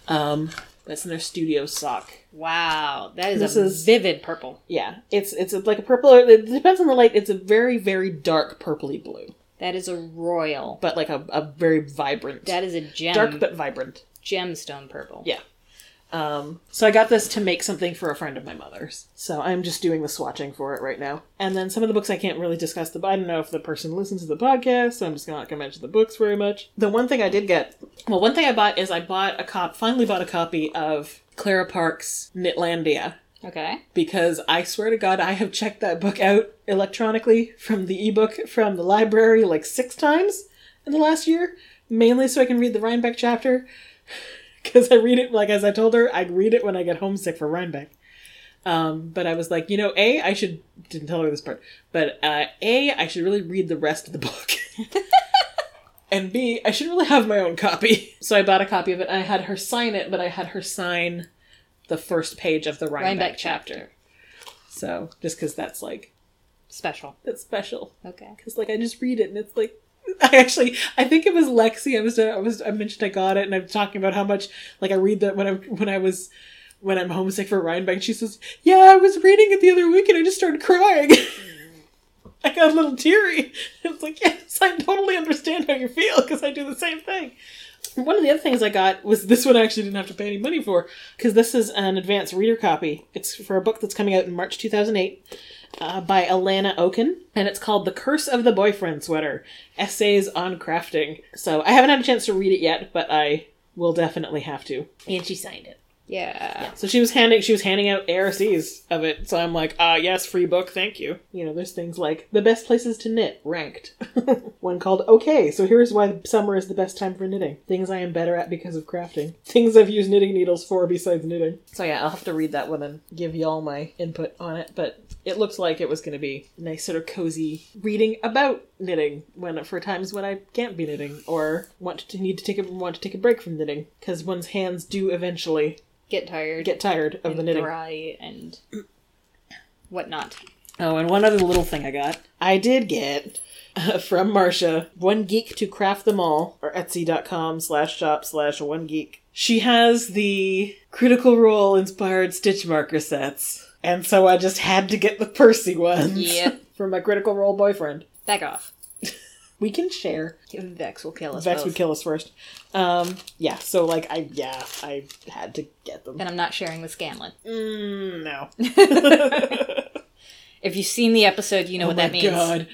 Um, it's in their studio sock. Wow, that is This a is- vivid purple. Yeah, it's it's like a purple. It depends on the light. It's a very very dark purpley blue, That is a royal. but like a, a very vibrant, That is a gem. dark but vibrant. gemstone purple. Yeah. Um, so I got this to make something for a friend of my mother's. So I'm just doing the swatching for it right now. And then some of the books I can't really discuss. The I don't know if the person listens to the podcast, so I'm just not gonna mention the books very much. The one thing I did get, well, one thing I bought is I bought a cop, finally bought a copy of Clara Parkes Knitlandia Okay. because I swear to God, I have checked that book out electronically from the ebook from the library like six times in the last year, mainly so I can read the Rhinebeck chapter. Because I read it, like as I told her, I read it when I get homesick for Rhinebeck. Um, but I was like, you know, A, I should, didn't tell her this part, but uh, A, I should really read the rest of the book. and B, I should really have my own copy. So I bought a copy of it. And I had her sign it, but I had her sign the first page of the Rhinebeck, Rhinebeck chapter. chapter. So just because that's like Special. that's special. Okay. Because like I just read it and it's like I actually I think it was Lexi. I was I was I mentioned I got it and I'm talking about how much like I read that when I when I was when I'm homesick for Rhinebeck. She says, "Yeah, I was reading it the other week and I just started crying." I got a little teary. It's like, yes, I totally understand how you feel because I do the same thing. One of the other things I got was this one I actually didn't have to pay any money for because this is an advanced reader copy. It's for a book that's coming out in March 2008 uh, by Alanna Okun, and it's called The Curse of the Boyfriend Sweater Essays on Crafting. So I haven't had a chance to read it yet, but I will definitely have to. And she signed it. Yeah. So she was handing she was handing out ARCs of it. So I'm like, ah, yes, free book, thank you. You know, there's things like the best places to knit ranked. One called Okay, so here's why summer is the best time for knitting. Things I am better at because of crafting. Things I've used knitting needles for besides knitting. So yeah, I'll have to read that one and give y'all my input on it. But it looks like it was going to be a nice sort of cozy reading about knitting when for times when I can't be knitting or want to need to take a want to take a break from knitting because one's hands do eventually Get tired. get tired of the knitting. dry and whatnot. Oh, and one other little thing I got. I did get uh, from Marcia, One Geek to Craft Them All, or Etsy.com slash shop slash One Geek. She has the Critical Role inspired stitch marker sets. And so I just had to get the Percy ones. Yep. for my Critical Role boyfriend. Back off. We can share. Vex will kill us Vex both. would kill us first. Um, yeah, so like I yeah, I had to get them. And I'm not sharing with Scanlan. Mm, no. If you've seen the episode, you know oh what that means. god.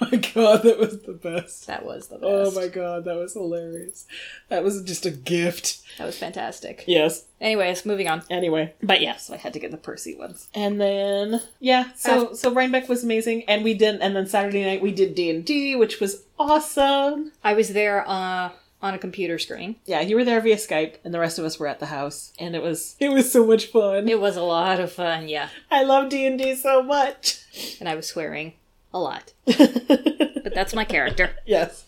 Oh my god, that was the best. That was the best. Oh my god, that was hilarious. That was just a gift. That was fantastic. Yes. Anyways, moving on. Anyway, but yeah, so I had to get the Percy ones. And then yeah, so so Rhinebeck was amazing, and we did, and then Saturday night we did D and D, which was awesome. I was there uh, on a computer screen. Yeah, you were there via Skype, and the rest of us were at the house, and it was it was so much fun. It was a lot of fun, yeah. I love D and D so much. And I was swearing a lot. But that's my character. yes.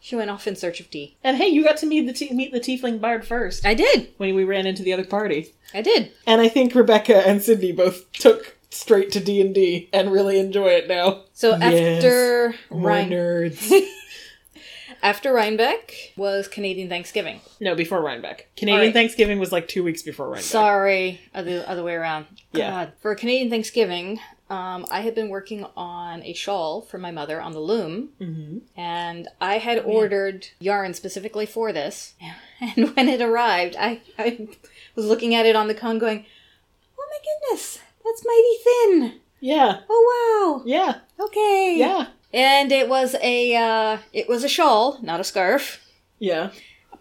She went off in search of tea. And hey, you got to meet the t- meet the tiefling bard first I did. when we ran into the other party. I did. And I think Rebecca and Sydney both took straight to D and D and really enjoy it now. So Yes. after More nerds. after Rhinebeck was Canadian Thanksgiving. no, before Rhinebeck. Canadian Alright. Thanksgiving was like two weeks before Rhinebeck. Sorry, other other way around. Yeah. For Canadian Thanksgiving, um, I had been working on a shawl for my mother on the loom, hmm and I had ordered yarn specifically for this. And when it arrived, I, I was looking at it on the con, going, "Oh my goodness, that's mighty thin! Yeah. Oh wow, Yeah. okay, Yeah. And it was a uh, it was a shawl, not a scarf, Yeah.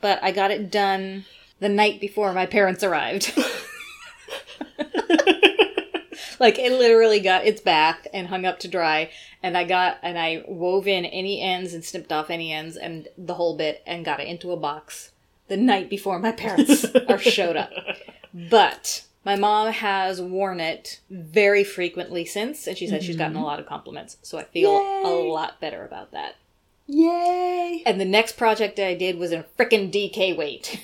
but I got it done the night before my parents arrived. like it literally got its bath and hung up to dry and i got and i wove in any ends and snipped off any ends and the whole bit and got it into a box the night before my parents are showed up but my mom has worn it very frequently since and she said she's gotten a mm-hmm. lot of compliments so i feel Yay. a lot better about that Yay. and the next project I did was in frickin' DK weight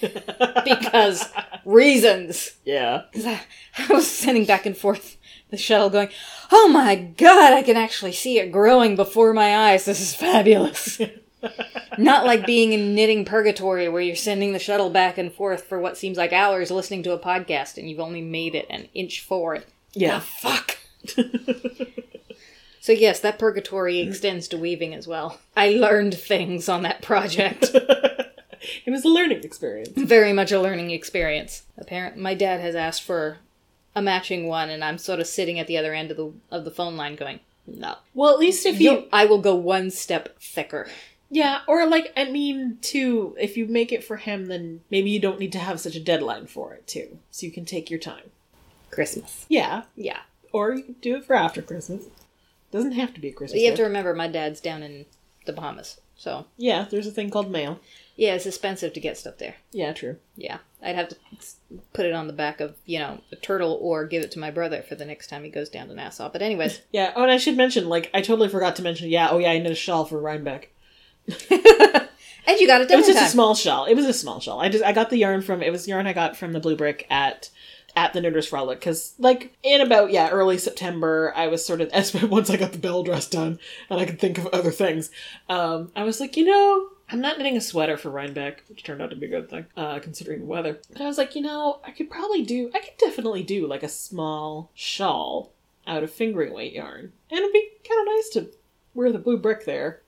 because reasons. Yeah. 'Cause I, I was sending back and forth the shuttle going, oh my god, I can actually see it growing before my eyes. This is fabulous. Not like being in knitting purgatory where you're sending the shuttle back and forth for what seems like hours listening to a podcast and you've only made it an inch forward. Yeah. Ah, fuck. So yes, that purgatory extends to weaving as well. I learned things on that project. it was a learning experience. Very much a learning experience. Apparent my dad has asked for a matching one and I'm sort of sitting at the other end of the of the phone line going, "No. Well, at least if you I will go one step thicker." Yeah, or like I mean, too, if you make it for him, then maybe you don't need to have such a deadline for it too, so you can take your time. Christmas. Yeah, Yeah. or you can do it for after Christmas. Doesn't have to be a Christmas. But you have to remember my dad's down in the Bahamas. So, Yeah, there's a thing called mail. Yeah, it's expensive to get stuff there. Yeah, true. Yeah. I'd have to put it on the back of, you know, a turtle or give it to my brother for the next time he goes down to Nassau. But anyways, Yeah. Oh, and I should mention, like, I totally forgot to mention. Yeah. Oh, yeah. I knit a shawl for Rhinebeck. and you got it It was just a small shawl. It was a small shawl. I just I got the yarn from. It was yarn I got from the Blue Brick at at the Knitters Frolic because like in about yeah early September I was sort of once I got the Belle dress done and I could think of other things. Um, I was like, you know, I'm not knitting a sweater for Rhinebeck, which turned out to be a good thing uh, considering the weather. But I was like, you know, I could probably do. I could definitely do like a small shawl out of fingering weight yarn, and it'd be kind of nice to wear the blue brick there.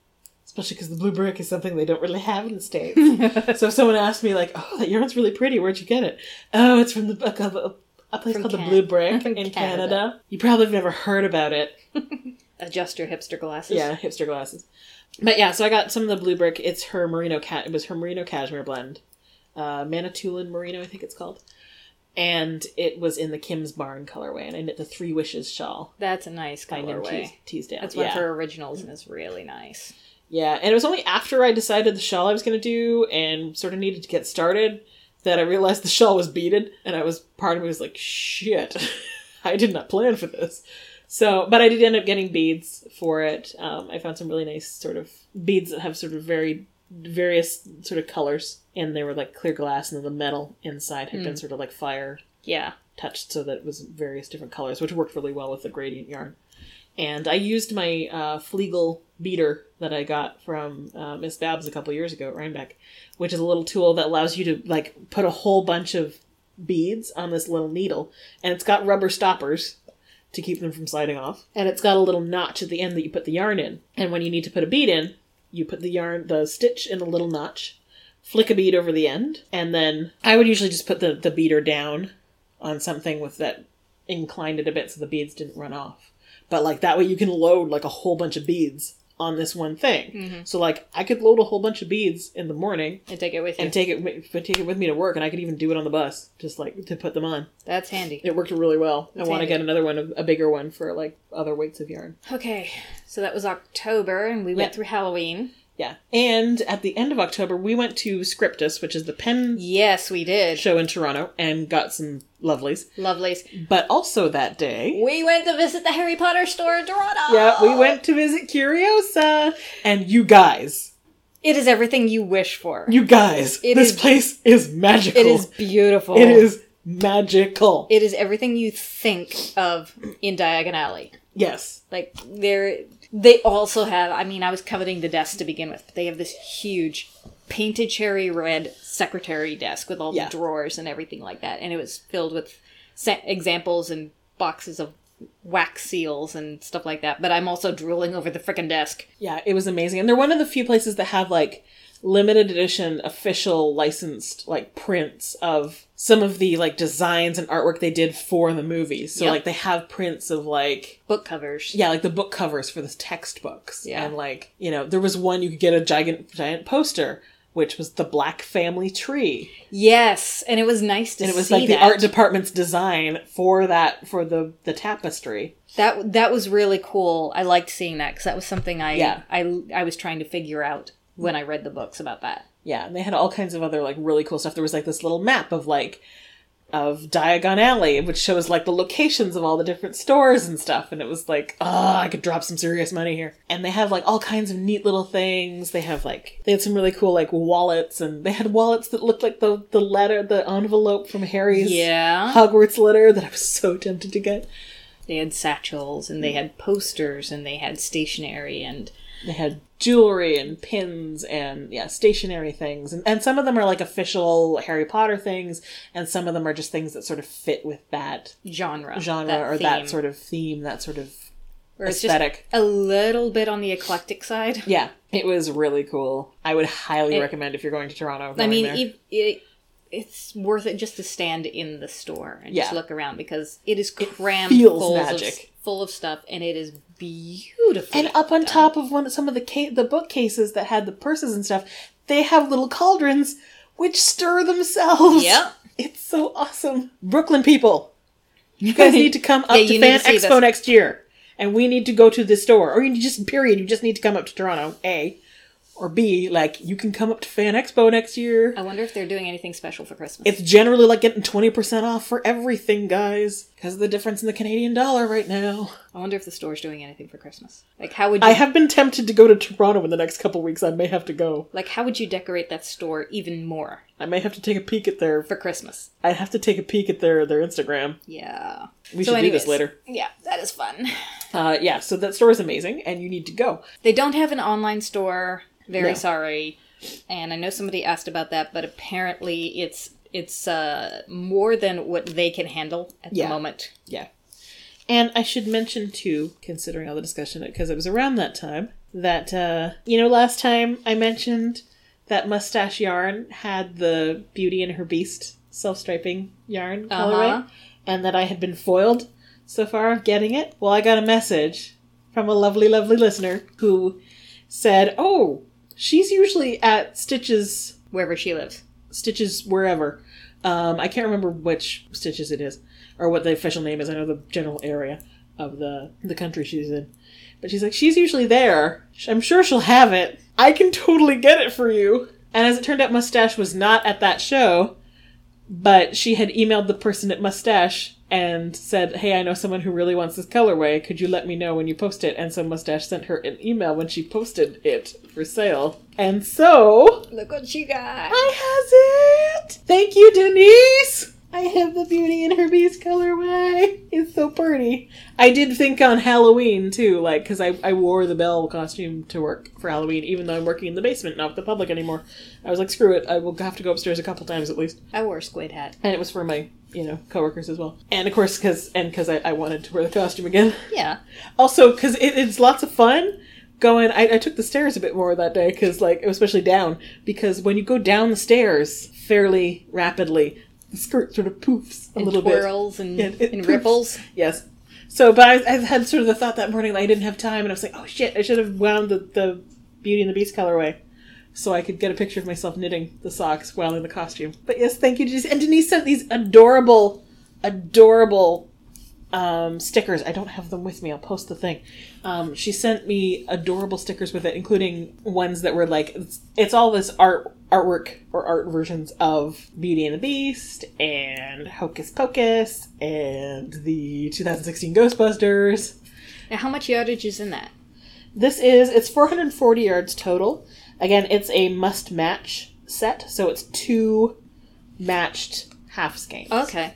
Especially because the blue brick is something they don't really have in the States. so if someone asked me, like, oh, that yarn's really pretty, where'd you get it? Oh, it's from the, book of a, a place From called Can- the Blue Brick in Canada. Canada. You probably have never heard about it. Adjust your hipster glasses. Yeah, hipster glasses. But yeah, so I got some of the Blue Brick. It's her merino cat. It was her merino cashmere blend, uh, Manitoulin merino, I think it's called. And it was in the Kim's Barn colorway, and I knit the Three Wishes shawl That's a nice by Nim colorway. Teasdale. That's one yeah. of her originals and it's really nice. Yeah, and it was only after I decided the shawl I was going to do and sort of needed to get started that I realized the shawl was beaded, and I was part of me was like, shit, I did not plan for this. So, but I did end up getting beads for it. Um, I found some really nice sort of beads that have sort of very various sort of colors, and they were like clear glass, and then the metal inside had been sort of like fire Yeah. touched so that it was various different colors, which worked really well with the gradient yarn. And I used my uh, Fleegle beader that I got from uh, Miss Babs a couple years ago at Rhinebeck, which is a little tool that allows you to like put a whole bunch of beads on this little needle, and it's got rubber stoppers to keep them from sliding off, and it's got a little notch at the end that you put the yarn in. And when you need to put a bead in, you put the yarn, the stitch in a little notch, flick a bead over the end, and then I would usually just put the, the beader down on something with that inclined it a bit so the beads didn't run off. But like that way you can load like a whole bunch of beads on this one thing. Mm-hmm. So like I could load a whole bunch of beads in the morning And take it with you. and take it take it with me to work and I could even do it on the bus just like to put them on. That's handy. It worked really well. I want to get another one, a bigger one for like other weights of yarn. Okay, so that was October, and we went Yeah. through Halloween. Yeah. And at the end of October, we went to Scriptus, which is the pen Yes, we did. show in Toronto, and got some lovelies. Lovelies. But also that day, We went to visit the Harry Potter store in Toronto. yeah, we went to visit Curiosa. And you guys, It is everything you wish for. you guys, It this is- place is magical. it is beautiful. It is magical. It is everything you think of in Diagon Alley. yes. Like they're they also have. I mean, I was coveting the desk to begin with, but they have this huge painted cherry red secretary desk with all Yeah. the drawers and everything like that, and it was filled with sa- examples and boxes of wax seals and stuff like that. But I'm also drooling over the frickin' desk. Yeah, it was amazing. And they're one of the few places that have like limited edition official licensed like prints of some of the like designs and artwork they did for the movies. So Yep. like they have prints of like Book covers. yeah, like the book covers for the textbooks. Yeah. And like, you know, there was one you could get a giant giant poster which was the black family tree. Yes, and it was nice to see that. And it was like the art department's design for that for the the tapestry. that that was really cool. I liked seeing that because that was something I Yeah. I I was trying to figure out when I read the books about that. Yeah, and they had all kinds of other like really cool stuff. There was like this little map of like of Diagon Alley, which shows like the locations of all the different stores and stuff. And it was like, oh, I could drop some serious money here. And they have like all kinds of neat little things. They have like they had some really cool like wallets, and they had wallets that looked like the the letter, the envelope from Harry's Yeah. Hogwarts letter that I was so tempted to get. They had satchels and they hmm. had posters and they had stationery and They had jewelry and pins and yeah, stationary things. And, and some of them are like official Harry Potter things, and some of them are just things that sort of fit with that genre. genre or that sort of theme, that sort of Or aesthetic. a little bit on the eclectic side. Yeah, it was really cool. I would highly It- recommend if you're going to Toronto. I mean, it, it, it's worth it just to stand in the store and just look around because it is crammed feels full magic. of full of stuff and it is beautiful. and up on top of one of some of the ca- the bookcases that had the purses and stuff, they have little cauldrons which stir themselves. Yep. It's so awesome. Brooklyn people, you guys need to come up Yeah, to Fan to Expo this. next year. And we need to go to this store. Or you just period, you just need to come up to Toronto, A. Or B, like you can come up to Fan Expo next year. I wonder if they're doing anything special for Christmas. It's generally like getting 20% off for everything, guys. Because of the difference in the Canadian dollar right now. I wonder if the store's doing anything for Christmas. Like how would you I have been tempted to go to Toronto in the next couple weeks. I may have to go. like how would you decorate that store even more I may have to take a peek at their. for Christmas? I'd have to take a peek at their their Instagram. Yeah. We So should do this later. Yeah, that is fun. Uh, yeah, so that store is amazing, and you need to go. They don't have an online store. Very No. sorry. And I know somebody asked about that, but apparently it's it's uh, more than what they can handle at Yeah. the moment. Yeah. And I should mention too, considering all the discussion, because it was around that time that uh, you know, last time I mentioned that Must Stash yarn had the Beauty and Her Beast self-striping yarn colorway, Uh-huh. and that I had been foiled so far of getting it. Well, I got a message from a lovely, lovely listener who said, "Oh, she's usually at Stitches Wherever she lives. Stitches wherever. Um, I can't remember which Stitches it is or what the official name is. I know the general area of the the country she's in. But she's like, she's usually there. I'm sure she'll have it. I can totally get it for you. And as it turned out, Must Stash was not at that show, but she had emailed the person at Must Stash and said, Hey, I know someone who really wants this colorway. Could you let me know when you post it? And so Must Stash sent her an email when she posted it for sale. And so Look what she got. I has it. Thank you, Denise. I have the Beauty and her Beast colorway. It's so pretty. I did think on Halloween too, like because I, I wore the Belle costume to work for Halloween, even though I'm working in the basement, not with the public anymore. I was like, screw it, I will have to go upstairs a couple times at least, I wore a squid hat. and it was for my you know coworkers as well, and of course because and because I, I wanted to wear the costume again. Yeah. Also, because it, it's lots of fun going. I, I took the stairs a bit more that day because, like, especially down. Because when you go down the stairs fairly rapidly, the skirt sort of poofs a And little twirls and, Yeah, it and ripples. Yes. So, but I, I had sort of the thought that morning that I didn't have time, and I was like, oh shit, I should have wound the, the Beauty and the Beast colorway. So I could get a picture of myself knitting the socks while in the costume. But yes, thank you, Denise. And Denise sent these adorable, adorable um, stickers. I don't have them with me. I'll post the thing. Um, she sent me adorable stickers with it, including ones that were like it's, it's all this art artwork or art versions of Beauty and the Beast and Hocus Pocus and the 2016 Ghostbusters. Now, how much yardage is in that? This is it's 440 yards total. Again, it's a must match set, so it's two matched half skeins. Okay.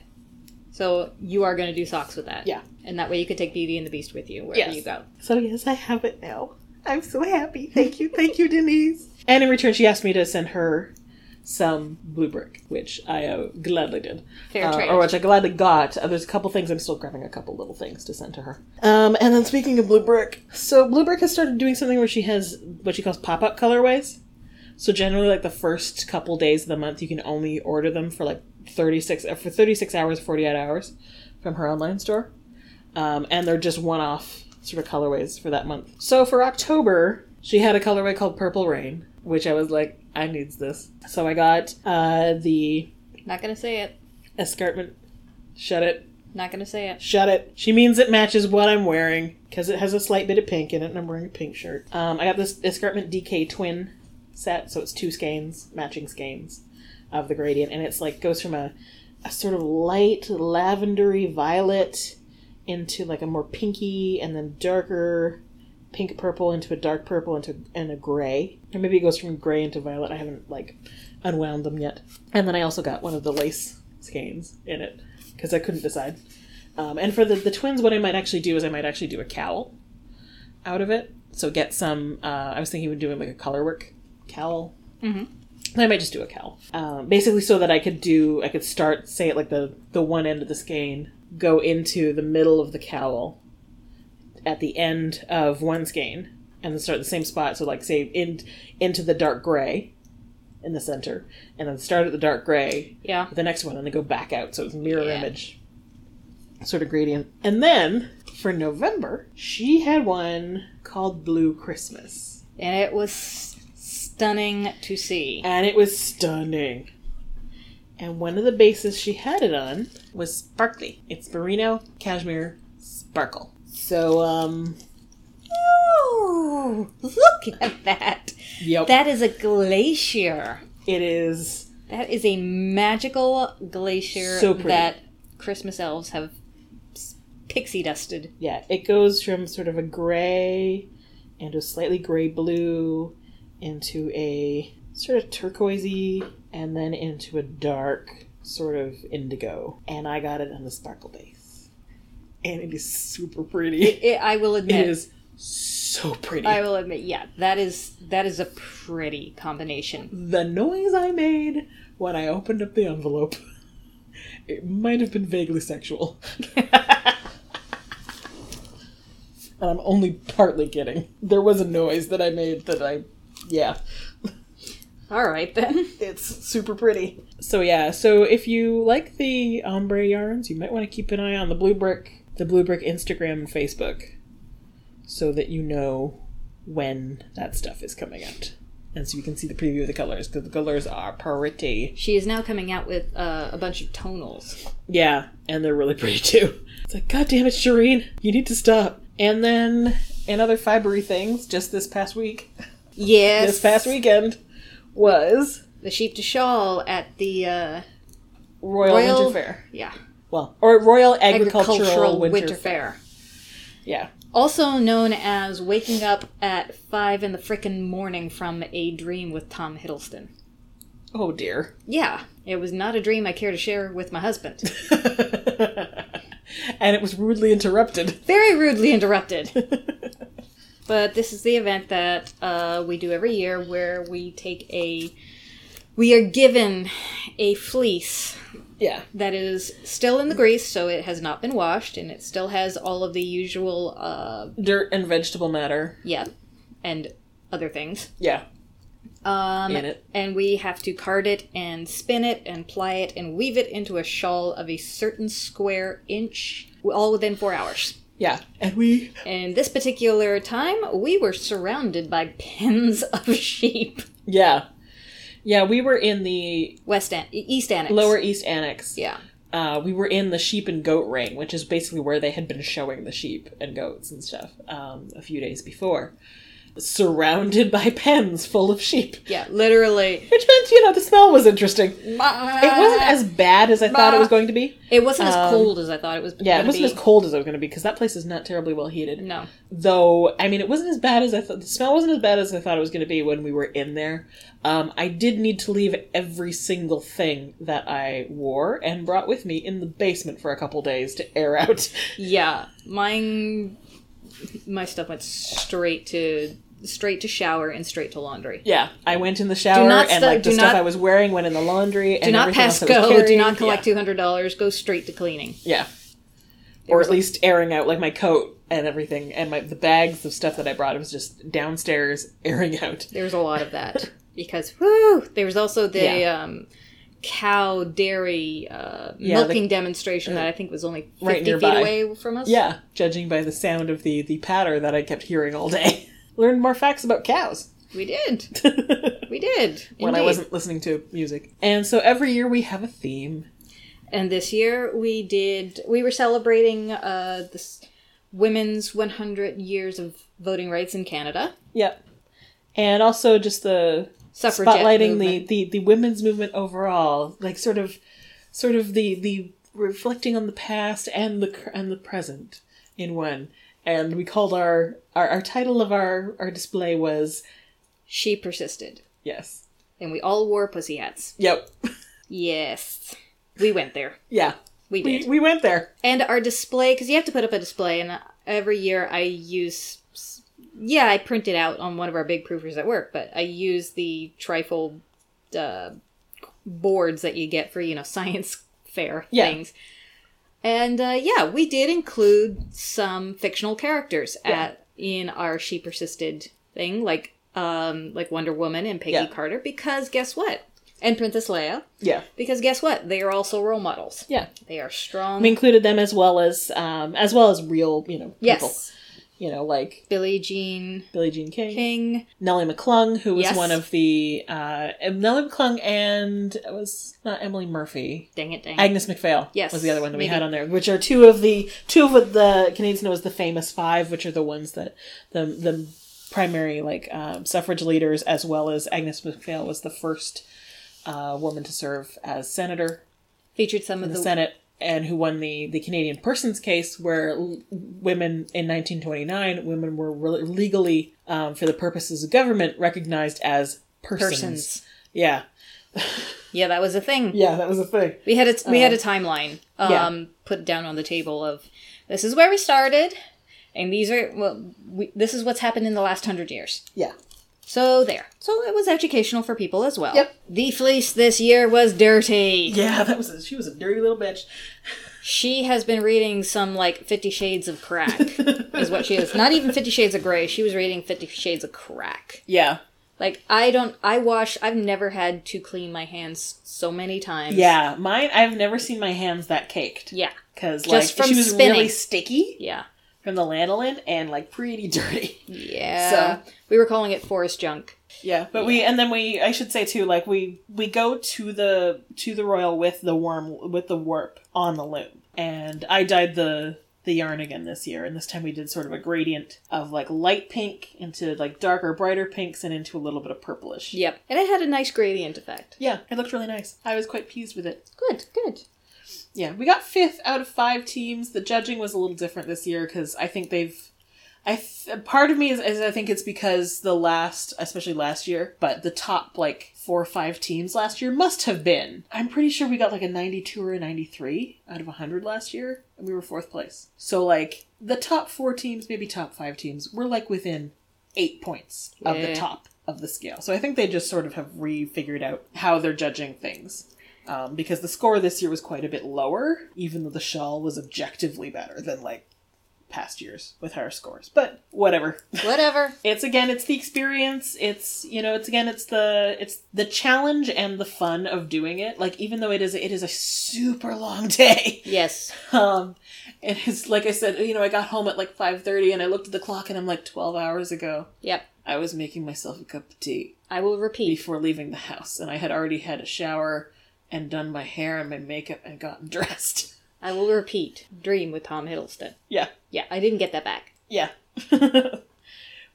So you are going to do socks with that. Yeah. And that way you could take Beauty and the Beast with you wherever Yes. you go. So yes, I have it now. I'm so happy. Thank you, thank you, Denise. And in return, she asked me to send her some blue brick, which I uh, gladly did, Fair Uh, trade. or which I gladly got. Uh, there's a couple things I'm still grabbing a couple little things to send to her. Um, and then speaking of blue brick, so blue brick has started doing something where she has what she calls pop up colorways. So generally, like the first couple days of the month, you can only order them for like 36 uh, for 36 hours, 48 hours from her online store um, and they're just one-off sort of colorways for that month. So for October, she had a colorway called Purple Rain, which I was like, I needs this. So I got uh, the Not to say it. escarpment. Shut it. Not to say it. Shut it. She means it matches what I'm wearing because it has a slight bit of pink in it, and I'm wearing a pink shirt. Um, I got this escarpment DK twin set, so it's two skeins, matching skeins of the gradient, and it's like goes from a, a sort of light lavendery violet into like a more pinky and then darker pink purple into a dark purple into and a gray. Or maybe it goes from gray into violet. I haven't like unwound them yet. And then i also got one of the lace skeins in it because i couldn't decide. Um, and for the, the twins what i might actually do is i might actually do a cowl out of it. So get some uh, i was thinking of doing like a colorwork cowl. Mhm. I might just do a cowl, um, basically, so that I could do. I could start, say, at like the the one end of the skein, go into the middle of the cowl, at the end of one skein, and then start at the same spot. So, like, say, in into the dark gray, in the center, and then start at the dark gray, Yeah. the next one, and then go back out. So it's mirror Yeah. image, sort of gradient. And then for November, she had one called Blue Christmas. And it was stunning to see. and it was stunning. And one of the bases she had it on was sparkly. It's merino cashmere sparkle. So, um, look at that. yep, That is a glacier. it is. That is a magical glacier So that Christmas elves have pixie dusted. Yeah, it goes from sort of a gray into a slightly gray blue into a sort of turquoisey and then into a dark sort of indigo. And I got it on the sparkle base. And it is super pretty. It, I will admit. It is so pretty. I will admit, yeah, that is that is a pretty combination. the noise I made when I opened up the envelope, it might have been vaguely sexual. and I'm only partly kidding. There was a noise that I made that I, yeah, All right then. it's super pretty. So yeah, so if you like the ombre yarns, you might want to keep an eye on the Blue Brick, the Blue Brick Instagram and Facebook, so that you know when that stuff is coming out. And so you can see the preview of the colors, because the colors are pretty. She is now coming out with uh, a bunch of tonals. Yeah, and they're really pretty too. It's like, God damn it, Shireen, you need to stop. And then, in other fibery things, just this past week, Yes. this past weekend, was The sheep to shawl at the uh, Royal, Royal- Winter Fair. yeah Well, or Royal Agricultural, agricultural Winter, winter, Fair. fair. Yeah. Also known as waking up at five in the frickin' morning from a dream with Tom Hiddleston. Oh dear. Yeah, it was not a dream I care to share with my husband. and it was rudely interrupted. Very rudely interrupted. but this is the event that uh, we do every year where we take a. We are given a fleece Yeah. that is still in the grease, so it has not been washed, and it still has all of the usual, uh, Dirt and vegetable matter. yeah, and other things. Yeah. Um, In it. And we have to card it and spin it and ply it and weave it into a shawl of a certain square inch, all within four hours. Yeah. And we And this particular time, we were surrounded by pens of sheep. Yeah. Yeah, we were in the West An- East Annex. Lower East Annex. Yeah. Uh, we were in the sheep and goat ring, which is basically where they had been showing the sheep and goats and stuff um, a few days before. Surrounded by pens full of sheep. Yeah, literally. Which meant, you know, the smell was interesting. It wasn't as bad as I thought it was going to be. It wasn't as um, cold as I thought it was. Yeah, it wasn't be. as cold as it was going to be because that place is not terribly well heated. No. Though, I mean, it wasn't as bad as I thought. The smell wasn't as bad as I thought it was going to be when we were in there. Um, I did need to leave every single thing that I wore and brought with me in the basement for a couple days to air out. Yeah, mine. My stuff went straight to straight to shower and straight to laundry. yeah, I went in the shower and stu- like the do stuff not- I was wearing went in the laundry. Do not pass was go. Do not collect Yeah. two hundred dollars. Go straight to cleaning. Yeah. Or at least airing out like my coat and everything and my the bags of stuff that I brought. It was just downstairs airing out. There's a lot of that because whoo. There was also the Yeah. um, cow dairy uh, Yeah, the- milking demonstration that I think was only fifty right feet away from us. Yeah, judging by the sound of the the patter that I kept hearing all day. Learned more facts about cows. we did. We did. When I wasn't listening to music. And so every year we have a theme. And this year we did. We were celebrating uh, this women's 100 years of voting rights in Canada. Yep. And also just the Suffragette spotlighting the, movement. the the women's movement overall, like sort of sort of the the reflecting on the past and the and the present in one. And we called our our, our title of our our display was She persisted, yes. and we all wore pussy hats. Yep. Yes, we went there. Yeah. We We did. we went there. and our display, because you have to put up a display, and every year I use. Yeah, I print it out on one of our big proofers at work, but I use the trifold uh, boards that you get for you know science fair Yeah. things. And uh, yeah, we did include some fictional characters Yeah. at in our she persisted thing, like um like Wonder Woman and Peggy Yeah. Carter, because guess what? And Princess Leia, Yeah. because guess what? They are also role models. Yeah. They are strong. We included them as well as um as well as real, you know, people. yes, You know, like Billie Jean Billie Jean King. King. Nellie McClung, who was Yes. one of the uh Nellie McClung and it was not Emily Murphy. Dang it, dang it. Agnes Macphail Yes, was the other one that we had on there, which are two of the two of the Canadians know as the famous five, which are the ones that the the primary like um, suffrage leaders, as well as Agnes Macphail was the first uh, woman to serve as senator Featured some of the the Senate, and who won the the Canadian Persons Case, where l- women in 1929 women were re- legally, um, for the purposes of government, recognized as persons. persons. Yeah, Yeah, that was a thing. yeah, that was a thing. We had a we had a timeline um, yeah. put down on the table of this is where we started, and these are well, we, this is what's happened in the last hundred years. Yeah. So there. So it was educational for people as well. Yep. The fleece this year was dirty. Yeah, that was a, she was a dirty little bitch. She has been reading some like Fifty Shades of Crack, is what she is. Not even Fifty Shades of Grey. She was reading Fifty Shades of Crack. Yeah, Like I don't. I wash. I've never had to clean my hands so many times. yeah. Mine, I've never seen my hands that caked. Yeah. because like she was spinning. really sticky Yeah. From the lanolin and like pretty dirty. Yeah. So- we were calling it forest junk. Yeah, but we and then we I should say too like we we go to the to the royal with the worm with the warp on the loom. And I dyed the the yarn again this year and this time we did sort of a gradient of like light pink into like darker brighter pinks and into a little bit of purplish. Yep. And it had a nice gradient effect. Yeah, it looked really nice. I was quite pleased with it. Good, good. Yeah, we got fifth out of five teams. The judging was a little different this year because I think they've, I th- part of me is, is I think it's because the last, especially last year, but the top like four or five teams last year must have been. I'm pretty sure we got like a 92 or a 93 out of 100 last year, and we were fourth place. So like the top four teams, maybe top five teams, were like within eight points of the top of the scale. So I think they just sort of have refigured out how they're judging things. Um, because the score this year was quite a bit lower, even though the shawl was objectively better than like past years with higher scores. But whatever. Whatever. It's again, it's the experience. It's you know, it's again, it's the it's the challenge and the fun of doing it. Like even though it is it is a super long day. Yes. Um, it is like I said, you know, I got home at like five thirty, and I looked at the clock, and I'm like twelve hours ago. Yep. I was making myself a cup of tea I will repeat. before leaving the house, and I had already had a shower and done my hair and my makeup and gotten dressed. I will repeat. Dream with Tom Hiddleston. Yeah, Yeah, I didn't get that back. yeah.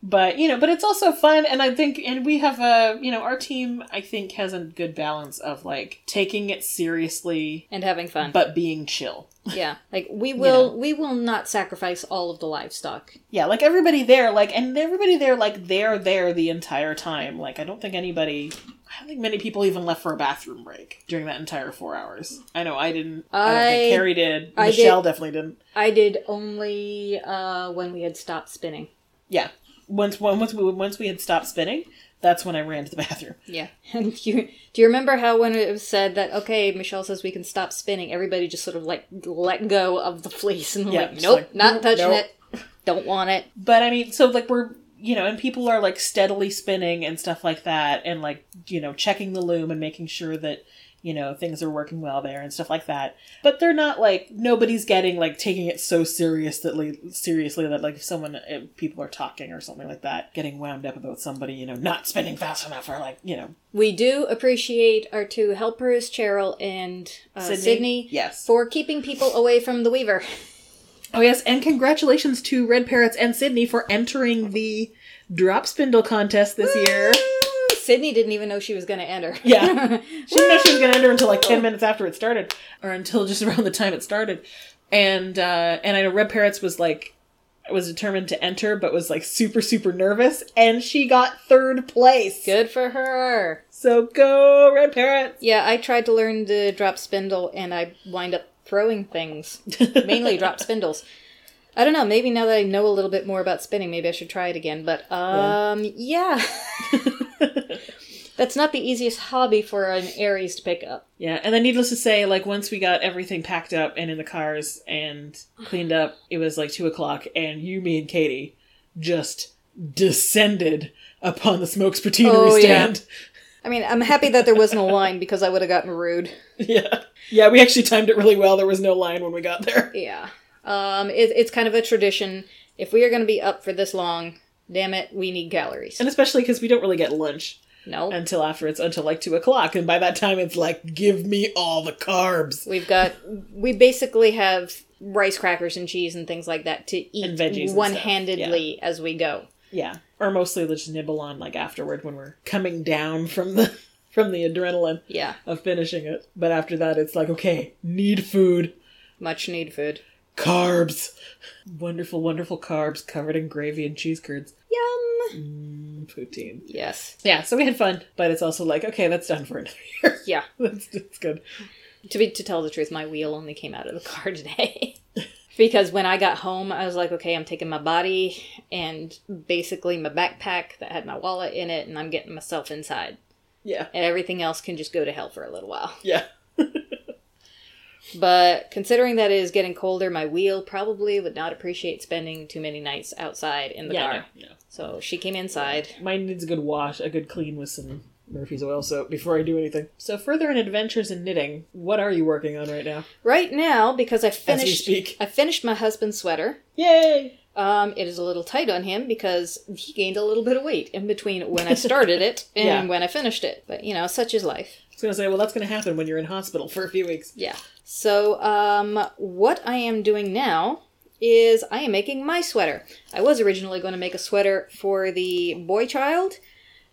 but you know, but it's also fun, and I think, and we have a, you know, our team, I think, has a good balance of like taking it seriously And having fun. but being chill. yeah. Like we will know. we will not sacrifice all of the livestock. Yeah, like everybody there, like, and everybody there, like, they're there the entire time. Like, I don't think anybody, I don't think many people even left for a bathroom break during that entire four hours. I know I didn't. I, don't I- think Carrie did. I Michelle did- definitely didn't. I did only uh when we had stopped spinning. Yeah, once once we once we had stopped spinning, that's when I ran to the bathroom. Yeah. And you do you remember how when it was said that okay, Michelle says we can stop spinning, everybody just sort of like let go of the fleece and Yeah, like, nope, like, not touching nope. it. Don't want it. But I mean, so like we're you know, and people are like steadily spinning and stuff like that, and like you know, checking the loom and making sure that you know things are working well there and stuff like that. But they're not like nobody's getting like taking it so serious that like, seriously that like if someone if people are talking or something like that, getting wound up about somebody you know not spinning fast enough or like you know We do appreciate our two helpers, Cheryl and uh, Sydney, Yes. for keeping people away from the Weaver. Oh yes, and congratulations to Red Parrots and Sydney for entering the drop spindle contest this year. Sydney didn't even know she was going to enter. Yeah. She didn't know she was going to enter until like 10 minutes after it started, or until just around the time it started. And, uh, and I know Red Parrots was like, was determined to enter, but was like super, super nervous, and she got third place. Good for her. So go, Red Parrots! Yeah, I tried to learn the drop spindle and I wind up throwing things, mainly drop spindles. I don't know, maybe now that I know a little bit more about spinning, maybe I should try it again. But um yeah. That's not the easiest hobby for an Aries to pick up. Yeah, and then needless to say, like once we got everything packed up and in the cars and cleaned up, it was like two o'clock, and you, me, and Katie just descended upon the Smoke's Poutinerie Oh, yeah. stand. I mean, I'm happy that there wasn't a line because I would have gotten rude. Yeah. Yeah, we actually timed it really well. There was no line when we got there. Yeah. Um it, it's kind of a tradition. If we are going to be up for this long, damn it, we need calories. And especially because we don't really get lunch No. until after it's until like two o'clock. And by that time, it's like, give me all the carbs. We've got we basically have rice crackers and cheese and things like that to eat and stuff, one-handedly as we go. Yeah. Or mostly just nibble on like afterward when we're coming down from the from the adrenaline Yeah, of finishing it. But after that, it's like, okay, need food. much need food. Carbs. Wonderful, wonderful carbs covered in gravy and cheese curds. Yum. Mm, poutine. Yes. Yeah, so we had fun, but it's also like, okay, that's done for another year. Yeah. that's, that's good. To be to tell the truth, my wheel only came out of the car today. Because when I got home, I was like, okay, I'm taking my body and basically my backpack that had my wallet in it, and I'm getting myself inside. Yeah. And everything else can just go to hell for a little while. Yeah. But considering that it is getting colder, my wheel probably would not appreciate spending too many nights outside in the yeah, car. yeah. So she came inside. Mine needs a good wash, a good clean with some Murphy's oil soap before I do anything. So, further in adventures in knitting, what are you working on right now? Right now, because I finished speak. I finished my husband's sweater. Yay! Um, it is a little tight on him because he gained a little bit of weight in between when I started it and Yeah. when I finished it. But you know, such is life. I was gonna say, well, that's gonna happen when you're in hospital for a few weeks. Yeah. So, um, what I am doing now is I am making my sweater. I was originally going to make a sweater for the boy child,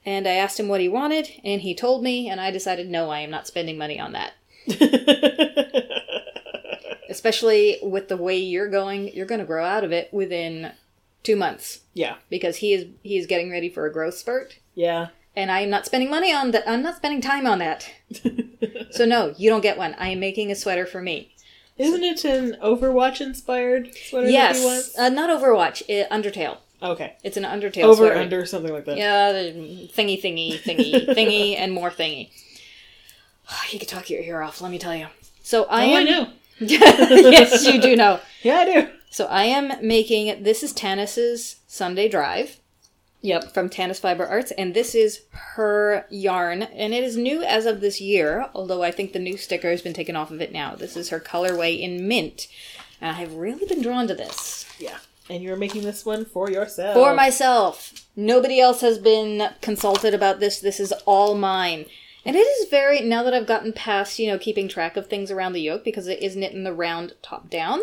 and I asked him what he wanted, and he told me, and I decided no, I am not spending money on that. Especially with the way you're going, you're going to grow out of it within two months Yeah. because he is he is getting ready for a growth spurt, Yeah. and I am not spending money on that. I'm not spending time on that. So no, you don't get one. I am making a sweater for me. Isn't it an Overwatch inspired sweater that he yes, wants? uh, not Overwatch. Uh, Undertale. Okay. It's an Undertale Over sweater. under something like that. Yeah, thingy, thingy, thingy, thingy, and more thingy. You could talk your ear off. Let me tell you. So I oh, am. I know. yes, you do know. Yeah, I do. So I am making. This is Tanis's Sunday Drive Yep. from Tanis Fiber Arts, and this is her yarn, and it is new as of this year. Although I think the new sticker has been taken off of it now. This is her colorway in mint, and I have really been drawn to this Yeah. And you're making this one for yourself. for myself. Nobody else has been consulted about this. This is all mine. And it is very now that I've gotten past, you know, keeping track of things around the yoke because it is knit in the round top down.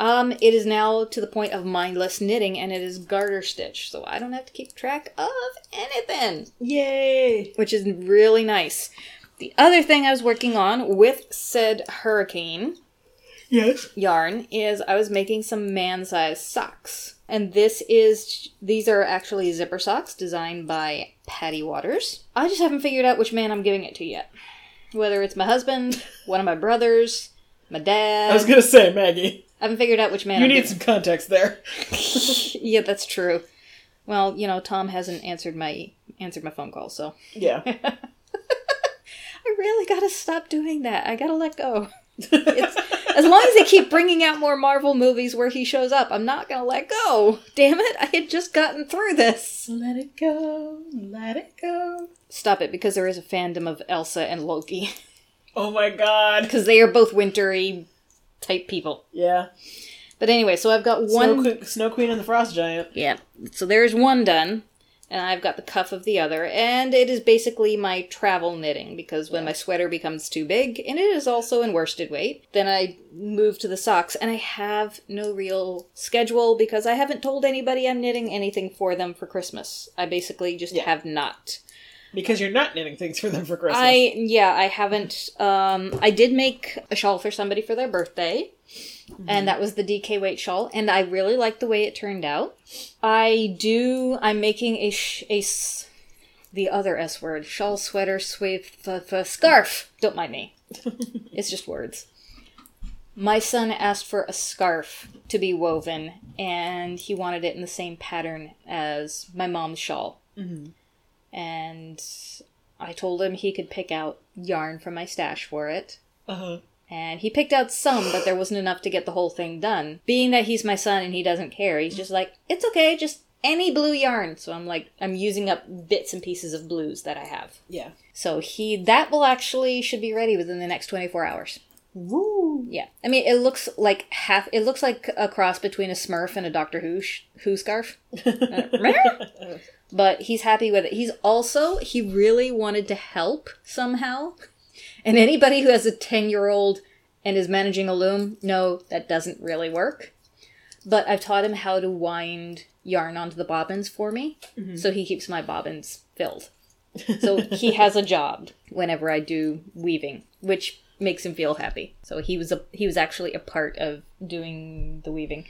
Um, it is now to the point of mindless knitting and it is garter stitch, so I don't have to keep track of anything, Yay! which is really nice. The other thing I was working on with said hurricane Yes. yarn is I was making some man-sized socks. And this is these are actually zipper socks designed by Patty Waters. I just haven't figured out which man I'm giving it to yet. Whether it's my husband, one of my brothers, my dad. I was gonna say, Maggie, I haven't figured out which man you I'm need giving- some context there. yeah, that's true. Well, you know, Tom hasn't answered my answered my phone call, so Yeah. I really gotta stop doing that. I gotta let go. It's, as long as they keep bringing out more Marvel movies where he shows up, I'm not gonna let go. Damn it! I had just gotten through this. let it go. Let it go. Stop it, because there is a fandom of Elsa and Loki, Oh my god. because they are both wintry type people. Yeah. But anyway, so I've got Snow, one. Snow Queen and the Frost Giant. Yeah. So there's one done, and I've got the cuff of the other, and it is basically my travel knitting because when my sweater becomes too big, and it is also in worsted weight, then I move to the socks, and I have no real schedule because I haven't told anybody I'm knitting anything for them for Christmas. I basically just Yeah. have not. Because you're not knitting things for them for Christmas. I yeah, I haven't um I did make a shawl for somebody for their birthday. And that was the DK weight shawl and I really like the way it turned out. I do I'm making a sh- a s- the other S word, shawl sweater sweep f- f- scarf. Don't mind me. it's just words. My son asked for a scarf to be woven and he wanted it in the same pattern as my mom's shawl and I told him he could pick out yarn from my stash for it. Uh-huh. And he picked out some, but there wasn't enough to get the whole thing done. Being that he's my son and he doesn't care, he's just like, it's okay, just any blue yarn. So I'm like, I'm using up bits and pieces of blues that I have. Yeah. So he, that will actually should be ready within the next 24 hours. Woo. Yeah. I mean, it looks like half, it looks like a cross between a Smurf and a Doctor Who, sh- Who scarf. but he's happy with it. He's also he really wanted to help somehow. And anybody who has a 10-year-old and is managing a loom, no, that doesn't really work. But I've taught him how to wind yarn onto the bobbins for me, mm-hmm. so he keeps my bobbins filled. So he has a job whenever I do weaving, which makes him feel happy. So he was a he was actually a part of doing the weaving.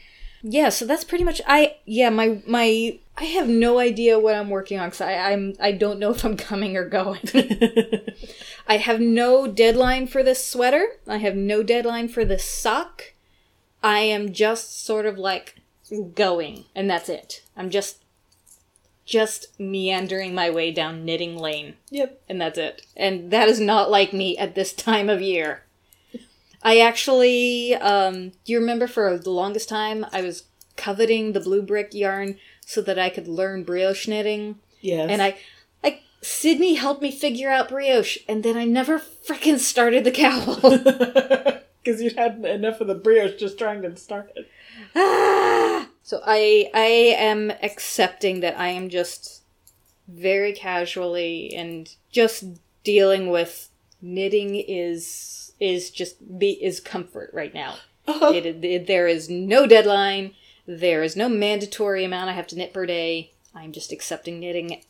Yeah, so that's pretty much I yeah, my my I have no idea what I'm working on cuz I I'm I don't know if I'm coming or going. I have no deadline for this sweater. I have no deadline for this sock. I am just sort of like going and that's it. I'm just just meandering my way down knitting lane Yep. and that's it. And that is not like me at this time of year. I actually, um, you remember for the longest time I was coveting the blue brick yarn so that I could learn brioche knitting? Yes. And I, like, Sydney helped me figure out brioche, and then I never frickin' started the cowl. Because you'd had enough of the brioche just trying to start it. Ah! So I I am accepting that I am just very casually and just dealing with knitting is is just be is comfort right now. It, it- there is no deadline. There is no mandatory amount I have to knit per day. I'm just accepting knitting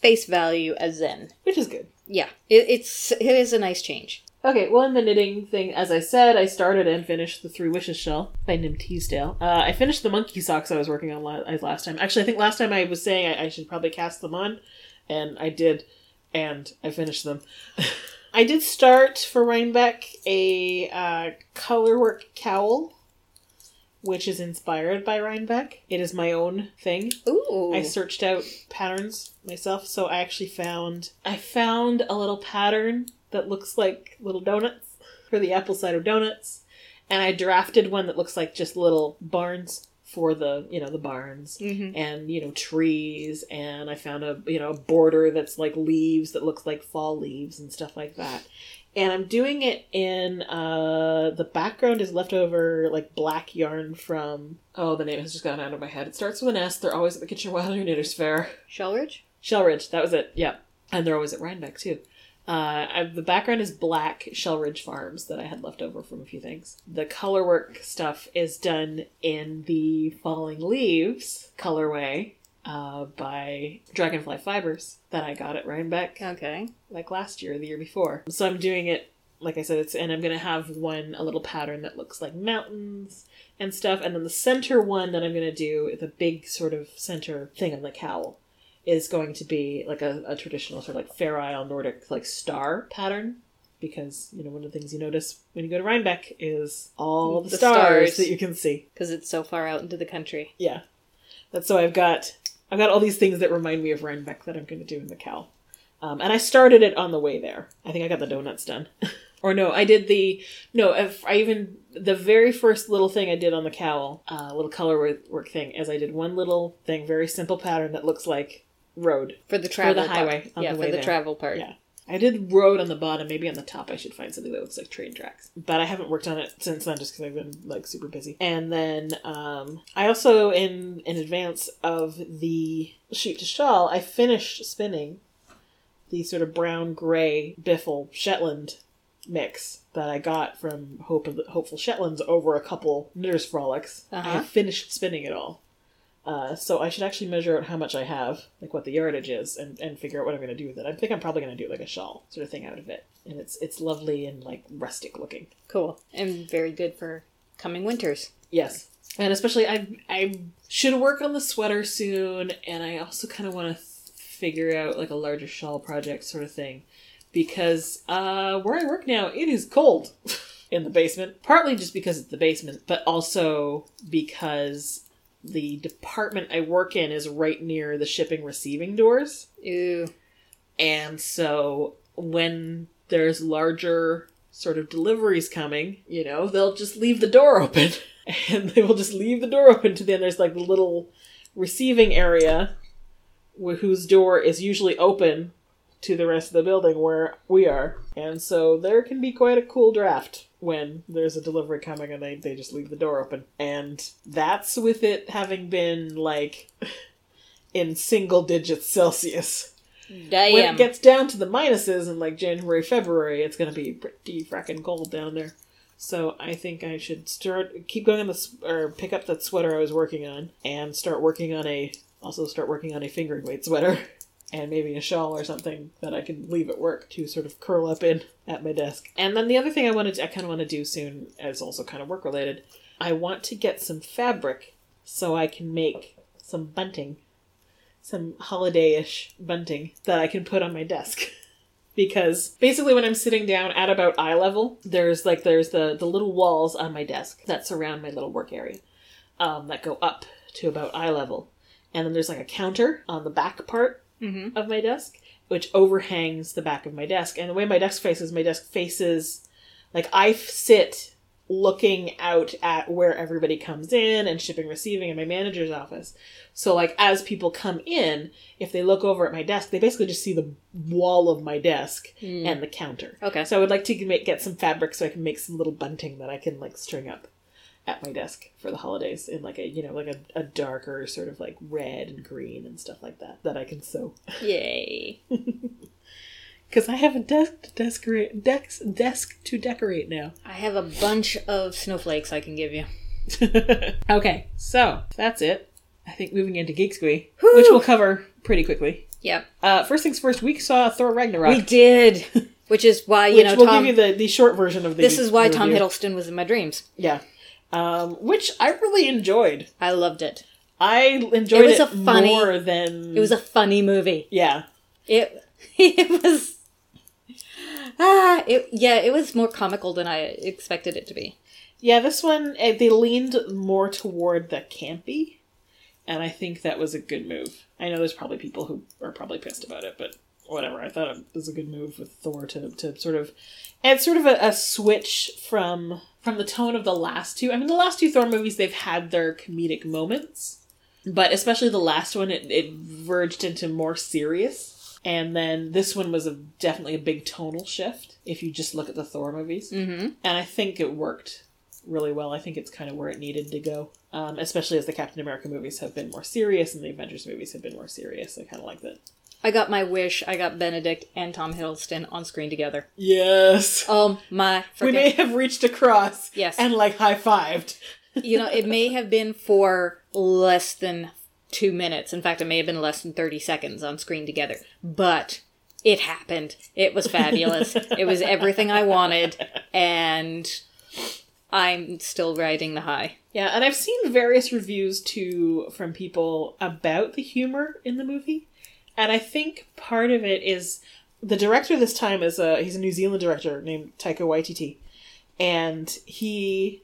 face value as zen. Which is good. Yeah, it, it's it is a nice change. Okay, well, in the knitting thing, as I said, I started and finished the Three Wishes shell by Nim Teasdale. Uh, I finished the monkey socks I was working on la- last time. Actually, I think last time I was saying I, I should probably cast them on, and I did, and I finished them. I did start for Rhinebeck a uh, colorwork cowl, which is inspired by Rhinebeck. It is my own thing. Ooh. I searched out patterns myself, so I actually found I found a little pattern that looks like little donuts for the apple cider donuts, and I drafted one that looks like just little barns for the you know the barns Mhm. and you know trees, and I found a you know a border that's like leaves that looks like fall leaves and stuff like that. And I'm doing it in uh the background is leftover like black yarn from oh the name has just gone out of my head. It starts with an S. They're always at the Kitchen Wilder Knitters Fair. Shelridge? Shelridge, that was it. Yeah, and they're always at Rhinebeck too. Uh, I, the background is black Shelridge Farms that I had left over from a few things. The colorwork stuff is done in the Falling Leaves colorway uh, by Dragonfly Fibers that I got at Rhinebeck Okay. like last year, or the year before. So I'm doing it, like I said, it's and I'm gonna have one a little pattern that looks like mountains and stuff, and then the center one that I'm gonna do, the big sort of center thing on the cowl, is going to be like a, a traditional sort of like Fair Isle Nordic like star pattern. Because you know one of the things you notice when you go to Rhinebeck is all the, The stars, stars. that you can see. Because it's so far out into the country. Yeah, that's so I've got I've got all these things that remind me of Rhinebeck that I'm going to do in the cowl, um, and I started it on the way there. I think I got the donuts done, or no, I did the no. I even the very first little thing I did on the cowl, uh, little color work, work thing, is I did one little thing, very simple pattern that looks like road. For the travel the highway part. on Yeah, the for the there. travel part. Yeah. I did road on the bottom. Maybe on the top, I should find something that looks like train tracks. But I haven't worked on it since then, just because I've been like super busy. And then um, I also, in in advance of the sheep to shawl, I finished spinning the sort of brown gray Biffle Shetland mix that I got from Hope of the Hopeful Shetlands over a couple knitters frolics. Uh-huh. I finished spinning it all. Uh, so I should actually measure out how much I have, like what the yardage is, and, and figure out what I'm going to do with it. I think I'm probably going to do like a shawl sort of thing out of it, and it's it's lovely and like rustic looking. Cool. And very good for coming winters. Yes, and especially I I should work on the sweater soon, and I also kind of want to figure out like a larger shawl project sort of thing, because uh, where I work now it is cold in the basement. Partly just because it's the basement, but also because the department I work in is right near the shipping receiving doors. And so when there's larger sort of deliveries coming, you know, they'll just leave the door open. And they will just leave the door open to then there's like the little receiving area wh- whose door is usually open to the rest of the building where we are. And so there can be quite a cool draft when there's a delivery coming and they, they just leave the door open. And that's with it having been like in single digits Celsius Damn. when it gets down to the minuses in like January, February, it's gonna be pretty fracking cold down there. So I think I should start keep going on the or pick up that sweater I was working on and start working on a also start working on a fingering weight sweater and maybe a shawl or something that I can leave at work to sort of curl up in at my desk. And then the other thing I wanted to, I kind of want to do soon is also kind of work related. I want to get some fabric so I can make some bunting some holiday-ish bunting that I can put on my desk. because basically when I'm sitting down at about eye level, there's like there's the the little walls on my desk that surround my little work area. Um, that go up to about eye level. And then there's like a counter on the back part Mhm. of my desk, which overhangs the back of my desk. And the way my desk faces, my desk faces like I sit looking out at where everybody comes in and shipping receiving in my manager's office. So like as people come in, if they look over at my desk, they basically just see the wall of my desk and the counter. Okay. So I would like to make get some fabric so I can make some little bunting that I can like string up at my desk for the holidays in like a you know like a, a darker sort of like red and green and stuff like that that I can sew Yay. because I have a desk to decorate desk desk to decorate now. I have a bunch of snowflakes I can give you. okay, so that's it. I think moving into Geek Squee, which we'll cover pretty quickly. Yep. Uh, first things first, we saw Thor Ragnarok. We did. Which is why, you which know, we'll Tom. give you the, the short version of the. this is why Tom. Hiddleston was in my dreams. Yeah, um, which I really enjoyed. I loved it. I enjoyed It it, was a funny- more than It was a funny movie. yeah. It it was ah it yeah it was more comical than I expected it to be. Yeah, this one eh, they leaned more toward the campy, and I think that was a good move. I know there's probably people who are probably pissed about it, but whatever. I thought it was a good move with Thor to, to sort of, it's sort of a, a switch from from the tone of the last two. I mean, the last two Thor movies they've had their comedic moments, but especially the last one, it, it verged into more serious. And then this one was a, definitely a big tonal shift if you just look at the Thor movies. Mm-hmm. And I think it worked really well. I think it's kind of where it needed to go, um, especially as the Captain America movies have been more serious and the Avengers movies have been more serious. I kind of like that. I got my wish. I got Benedict and Tom Hiddleston on screen together. Yes. Oh my! we may have reached across Yes. and like high fived. you know, it may have been for less than two minutes. In fact, it may have been less than 30 seconds on screen together. But it happened. It was fabulous. it was everything I wanted. And I'm still riding the high. Yeah, and I've seen various reviews too from people about the humor in the movie, and I think part of it is the director this time is a he's a New Zealand director named Taika Waititi, and he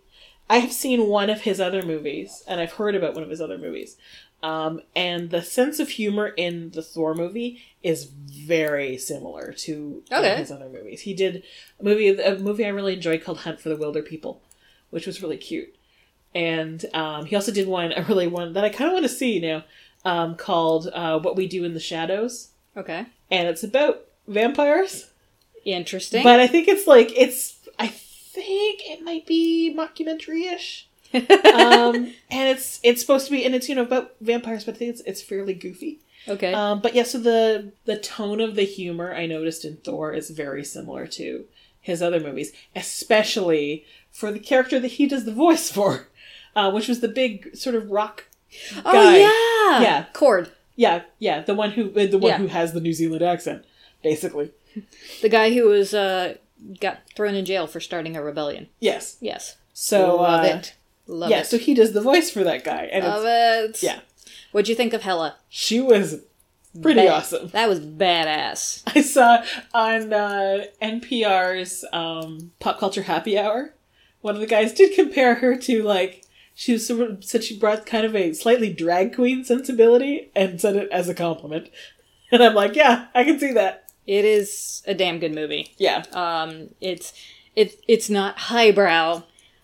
I have seen one of his other movies, and I've heard about one of his other movies. Um, and the sense of humor in the Thor movie is very similar to Okay. his other movies. He did a movie a movie I really enjoyed called Hunt for the Wilderpeople, which was really cute. And um, he also did one, a really one that I kind of want to see now, um, called uh, "What We Do in the Shadows," Okay. and it's about vampires. Interesting. But I think it's like it's. I think it might be mockumentary-ish, um, and it's it's supposed to be, and it's you know about vampires, but I think it's it's fairly goofy. okay. Um, but yeah, so the the tone of the humor I noticed in Thor is very similar to his other movies, especially for the character that he does the voice for, uh, which was the big sort of rock. oh, guy. yeah. Yeah. Korg. Yeah, yeah, the one who the one Yeah. who has the New Zealand accent, basically. The guy who was, uh, got thrown in jail for starting a rebellion. Yes. Yes. So Love uh, it. Love yeah, it. so he does the voice for that guy, and Love it's, it. yeah, What'd you think of Hela? she was pretty awesome. That was badass. I saw on uh, NPR's um, Pop Culture Happy Hour, one of the guys did compare her to like she was sort of, said she brought kind of a slightly drag queen sensibility and said it as a compliment, and I'm like, yeah, I can see that. It is a damn good movie. Yeah, Um, it's it it's not highbrow,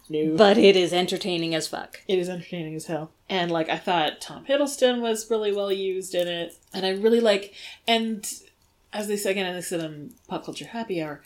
no, but it is entertaining as fuck. it is entertaining as hell. And like I thought Tom Hiddleston was really well used in it. And I really like and as they say again as they said on Pop Culture Happy Hour,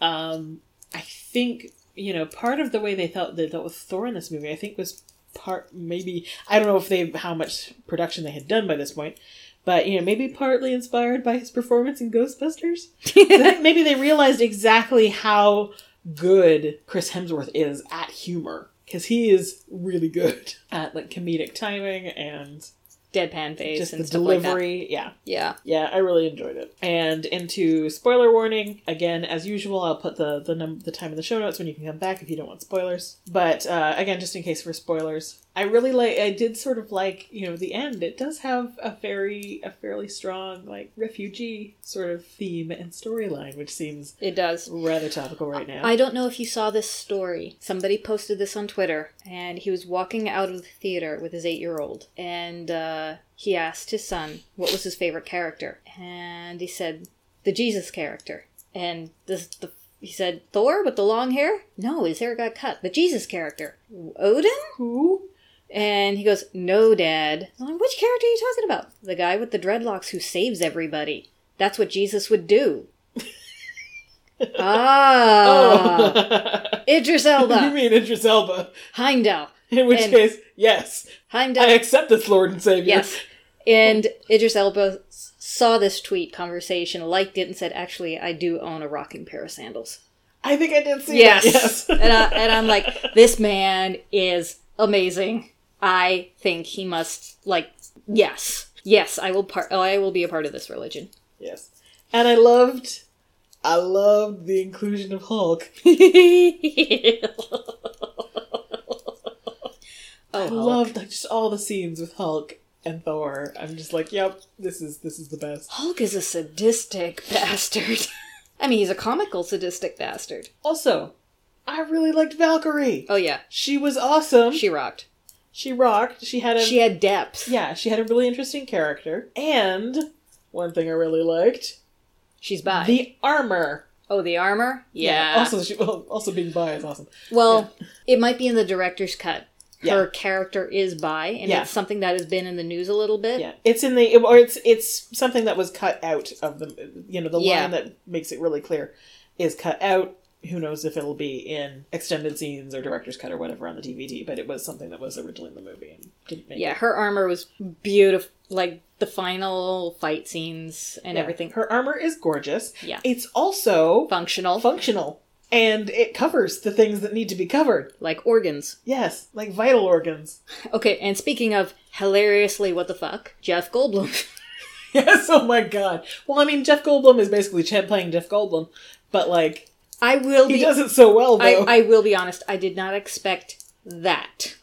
um, I think, you know, part of the way they felt they dealt with Thor in this movie, I think was part maybe I don't know if they how much production they had done by this point. But you know, maybe partly inspired by his performance in Ghostbusters. Maybe they realized exactly how good Chris Hemsworth is at humor because he is really good at like comedic timing and Deadpan face just and the stuff like that. delivery. yeah, Yeah. yeah, I really enjoyed it. And into spoiler warning again, as usual. I'll put the the num- the time in the show notes when you can come back if you don't want spoilers. But uh, again, just in case for spoilers, I really like. I did sort of like you know the end. It does have a very a fairly strong like refugee sort of theme and storyline, which seems It does. rather topical right now. I don't know if you saw this story. Somebody posted this on Twitter, and he was walking out of the theater with his eight year old, and uh, he asked his son what was his favorite character, and he said the Jesus character, and this the he said Thor with the long hair. No, his hair got cut. The Jesus character, Odin. Who? And he goes, No, Dad. I'm like, Which character are you talking about? The guy with the dreadlocks who saves everybody. That's what Jesus would do. ah. Oh. Idris you mean Idris Elba? Heimdall. In which And- case, yes, Heimdall. I accept this Lord and Savior. yes. And Idris Elba saw this tweet conversation, liked it, and said, Actually, I do own a rocking pair of sandals. I think I did see Yes. that. Yes. and, I, and I'm like, This man is amazing. I think he must, like, yes. Yes, I will part. I will be a part of this religion. Yes. And I loved I loved the inclusion of Hulk. oh, I Hulk. loved like just all the scenes with Hulk and Thor. I'm just like, yep, this is this is the best. Hulk is a sadistic bastard. I mean, he's a comical sadistic bastard. Also, I really liked Valkyrie. Oh yeah, She was awesome. she rocked. She rocked. She had a She had depth. yeah, she had a really interesting character. And one thing I really liked, She's bi. the armor. oh, the armor. Yeah. Also, she well, also being bi is awesome. well, it might be in the director's cut. Yeah. Her character is bi, and Yeah. it's something that has been in the news a little bit. Yeah, it's in the or it's it's something that was cut out of the you know the Yeah. line that makes it really clear is cut out. Who knows if it'll be in extended scenes or director's cut or whatever on the DVD? But it was something that was originally in the movie and didn't make Yeah, it. her armor was beautiful. Like the final fight scenes and Yeah. everything. Her armor is gorgeous. Yeah. it's also Functional, functional and it covers the things that need to be covered. like organs. Yes, like vital organs. Okay, and speaking of hilariously, what the fuck? Jeff Goldblum. Yes. Oh my god. Well, I mean, Jeff Goldblum is basically Ch- playing Jeff Goldblum, but like I will he be. does it so well I, though. I will be honest. I did not expect that.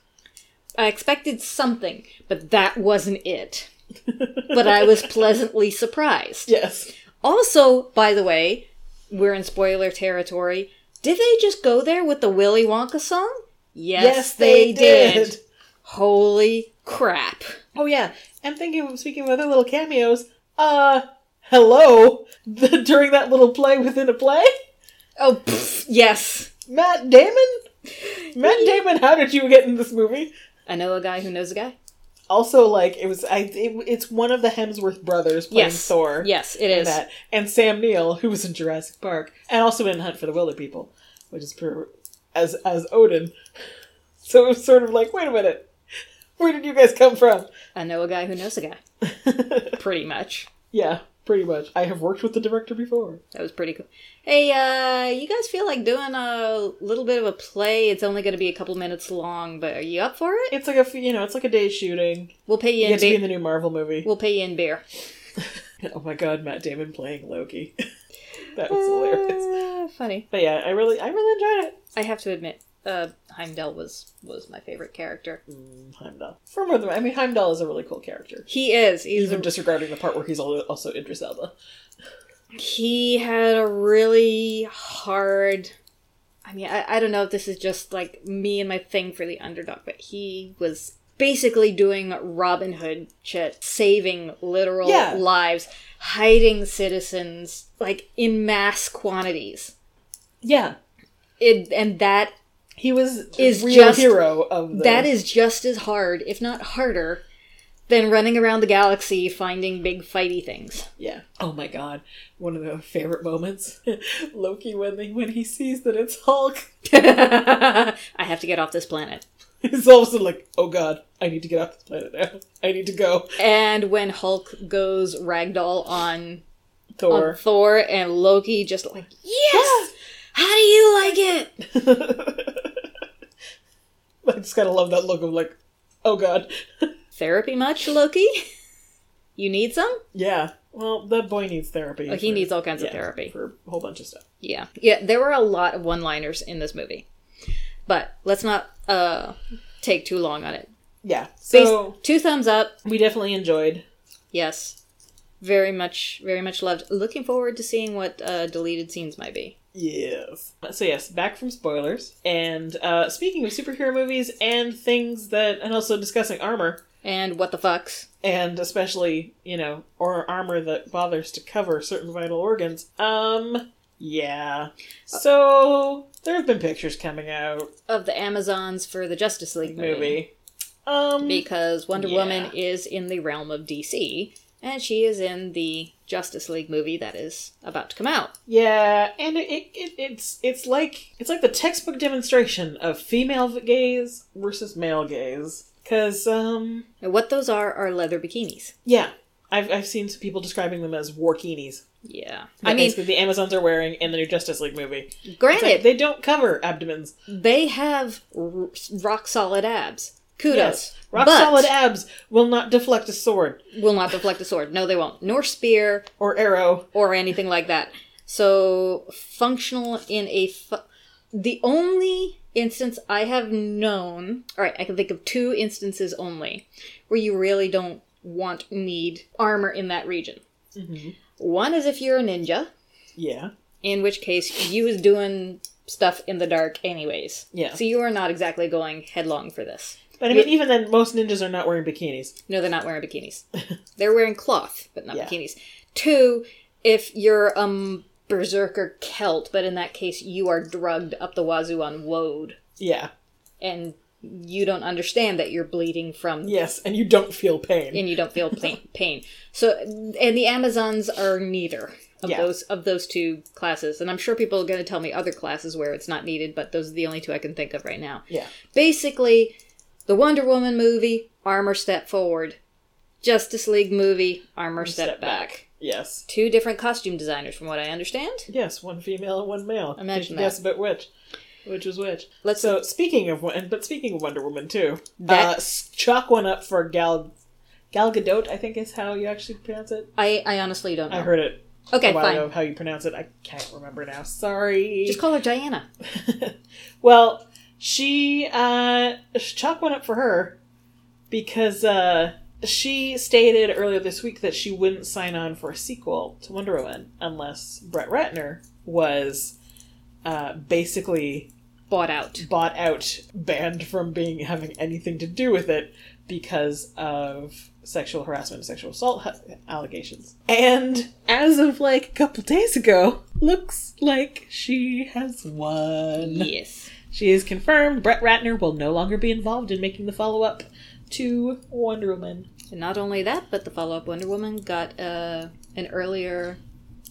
I expected something, but that wasn't it. but I was pleasantly surprised. yes. Also, by the way, we're in spoiler territory. Did they just go there with the Willy Wonka song? Yes, yes they, did. Holy crap. Oh yeah, and thinking of speaking of other little cameos, uh, hello, during that little play within a play, Oh, pff, yes. Matt Damon. Matt Damon, how did you get in this movie? I know a guy who knows a guy. Also, like it was, I it, it's one of the Hemsworth brothers playing Yes. Thor. Yes, it is. that, and Sam Neill, who was in Jurassic Park, and also in Hunt for the Wilderpeople, which is per, as as Odin. So it was sort of like, wait a minute, where did you guys come from? I know a guy who knows a guy. Pretty much. yeah, pretty much. I have worked with the director before. That was pretty cool. Hey, uh, you guys feel like doing a little bit of a play? It's only going to be a couple minutes long, but are you up for it? It's like a you know, it's like a day shooting. We'll pay you You in get to be in the new Marvel movie. We'll pay you in beer. Oh my god, Matt Damon playing Loki. that was hilarious. Uh, funny. But yeah, I really, I really enjoyed it. I have to admit, uh, Heimdall was was my favorite character. Mm, Heimdall. For more than I mean, Heimdall is a really cool character. He is. He's Even a, disregarding the part where he's also Idris Elba. He had a really hard. I mean, I, I don't know if this is just like me and my thing for the underdog, but he was basically doing Robin Hood shit, saving literal Yeah. lives, hiding citizens like in mass quantities. Yeah, It and that he was Is real just- hero of the. that is just as hard, if not harder, than running around the galaxy finding big fighty things. yeah. Oh my god, one of the favorite moments, Loki when he, when he sees that it's Hulk, I have to get off this planet. he's all of a sudden like, oh god, I need to get off this planet now. I need to go. And when Hulk goes ragdoll on, Thor. on Thor and Loki just like, yes! Ah! How do you like it? I just gotta love that look of like, oh god. Therapy much, Loki? You need some? yeah. Well, that boy needs therapy. Oh, he for- needs all kinds of therapy. for a whole bunch of stuff. Yeah. Yeah, there were a lot of one liners in this movie. But let's not uh take too long on it. Yeah. Bas- So two thumbs up. we definitely enjoyed. Yes. Very much, very much loved. Looking forward to seeing what uh, deleted scenes might be. Yes. So yes, back from spoilers. And uh speaking of superhero movies and things that and also discussing armor And what the fucks? and especially, you know, or armor that bothers to cover certain vital organs. Um yeah. So there have been pictures coming out Of the Amazons for the Justice League movie. movie. Um Because Wonder Yeah. Woman is in the realm of DC, and she is in the Justice League movie that is about to come out. Yeah, and it, it, it it's it's like it's like the textbook demonstration of female gaze versus male gaze. Cause um And what those are are leather bikinis. yeah, I've I've seen some people describing them as warkinis. Yeah. I mean, the Amazons are wearing in the new Justice League movie. Granted, like, they don't cover abdomens. they have r- rock solid abs. Kudos. Yes. Rock solid abs will not deflect a sword Will not deflect a sword. No, they won't. Nor spear or arrow. or anything like that. So functional in a. Fu- the only instance I have known. All right, I can think of two instances only where you really don't want need armor in that region. One is if you're a ninja, Yeah. in which case you is doing stuff in the dark anyways. Yeah. So you are not exactly going headlong for this. But I mean, even then, most ninjas are not wearing bikinis. No, they're not wearing bikinis. they're wearing cloth, but not Yeah. bikinis. Two, if you're um berserker Celt, but in that case you are drugged up the wazoo on woad, Yeah. and you don't understand that you're bleeding from Yes, and you don't feel pain. and you don't feel pain. pain. So, and the Amazons are neither of Yeah. those of those two classes. And I'm sure people are going to tell me other classes where it's not needed, but those are the only two I can think of right now. yeah. Basically, the Wonder Woman movie, armor step forward. Justice League movie, armor step, Step back. back. Yes. Two different costume designers, from what I understand. Yes, one female and one male. Imagine Did that. guess about which? Which was which? Let's- So speaking of one, but speaking of Wonder Woman too, That- uh, chalk one up for Gal Gal Gadot. I think is how you actually pronounce it. I, I honestly don't know. I heard it okay, fine. How you pronounce it? I can't remember now. Sorry. Just call her Diana. well, she uh, chalk one up for her because uh, she stated earlier this week that she wouldn't sign on for a sequel to Wonder Woman unless Brett Ratner was uh, basically Bought out. bought out, banned from being having anything to do with it because of sexual harassment, and sexual assault ha- allegations. And as of like a couple days ago, looks like she has won. Yes. She is confirmed Brett Ratner will no longer be involved in making the follow up to Wonder Woman. And not only that, but the follow up Wonder Woman got uh, an earlier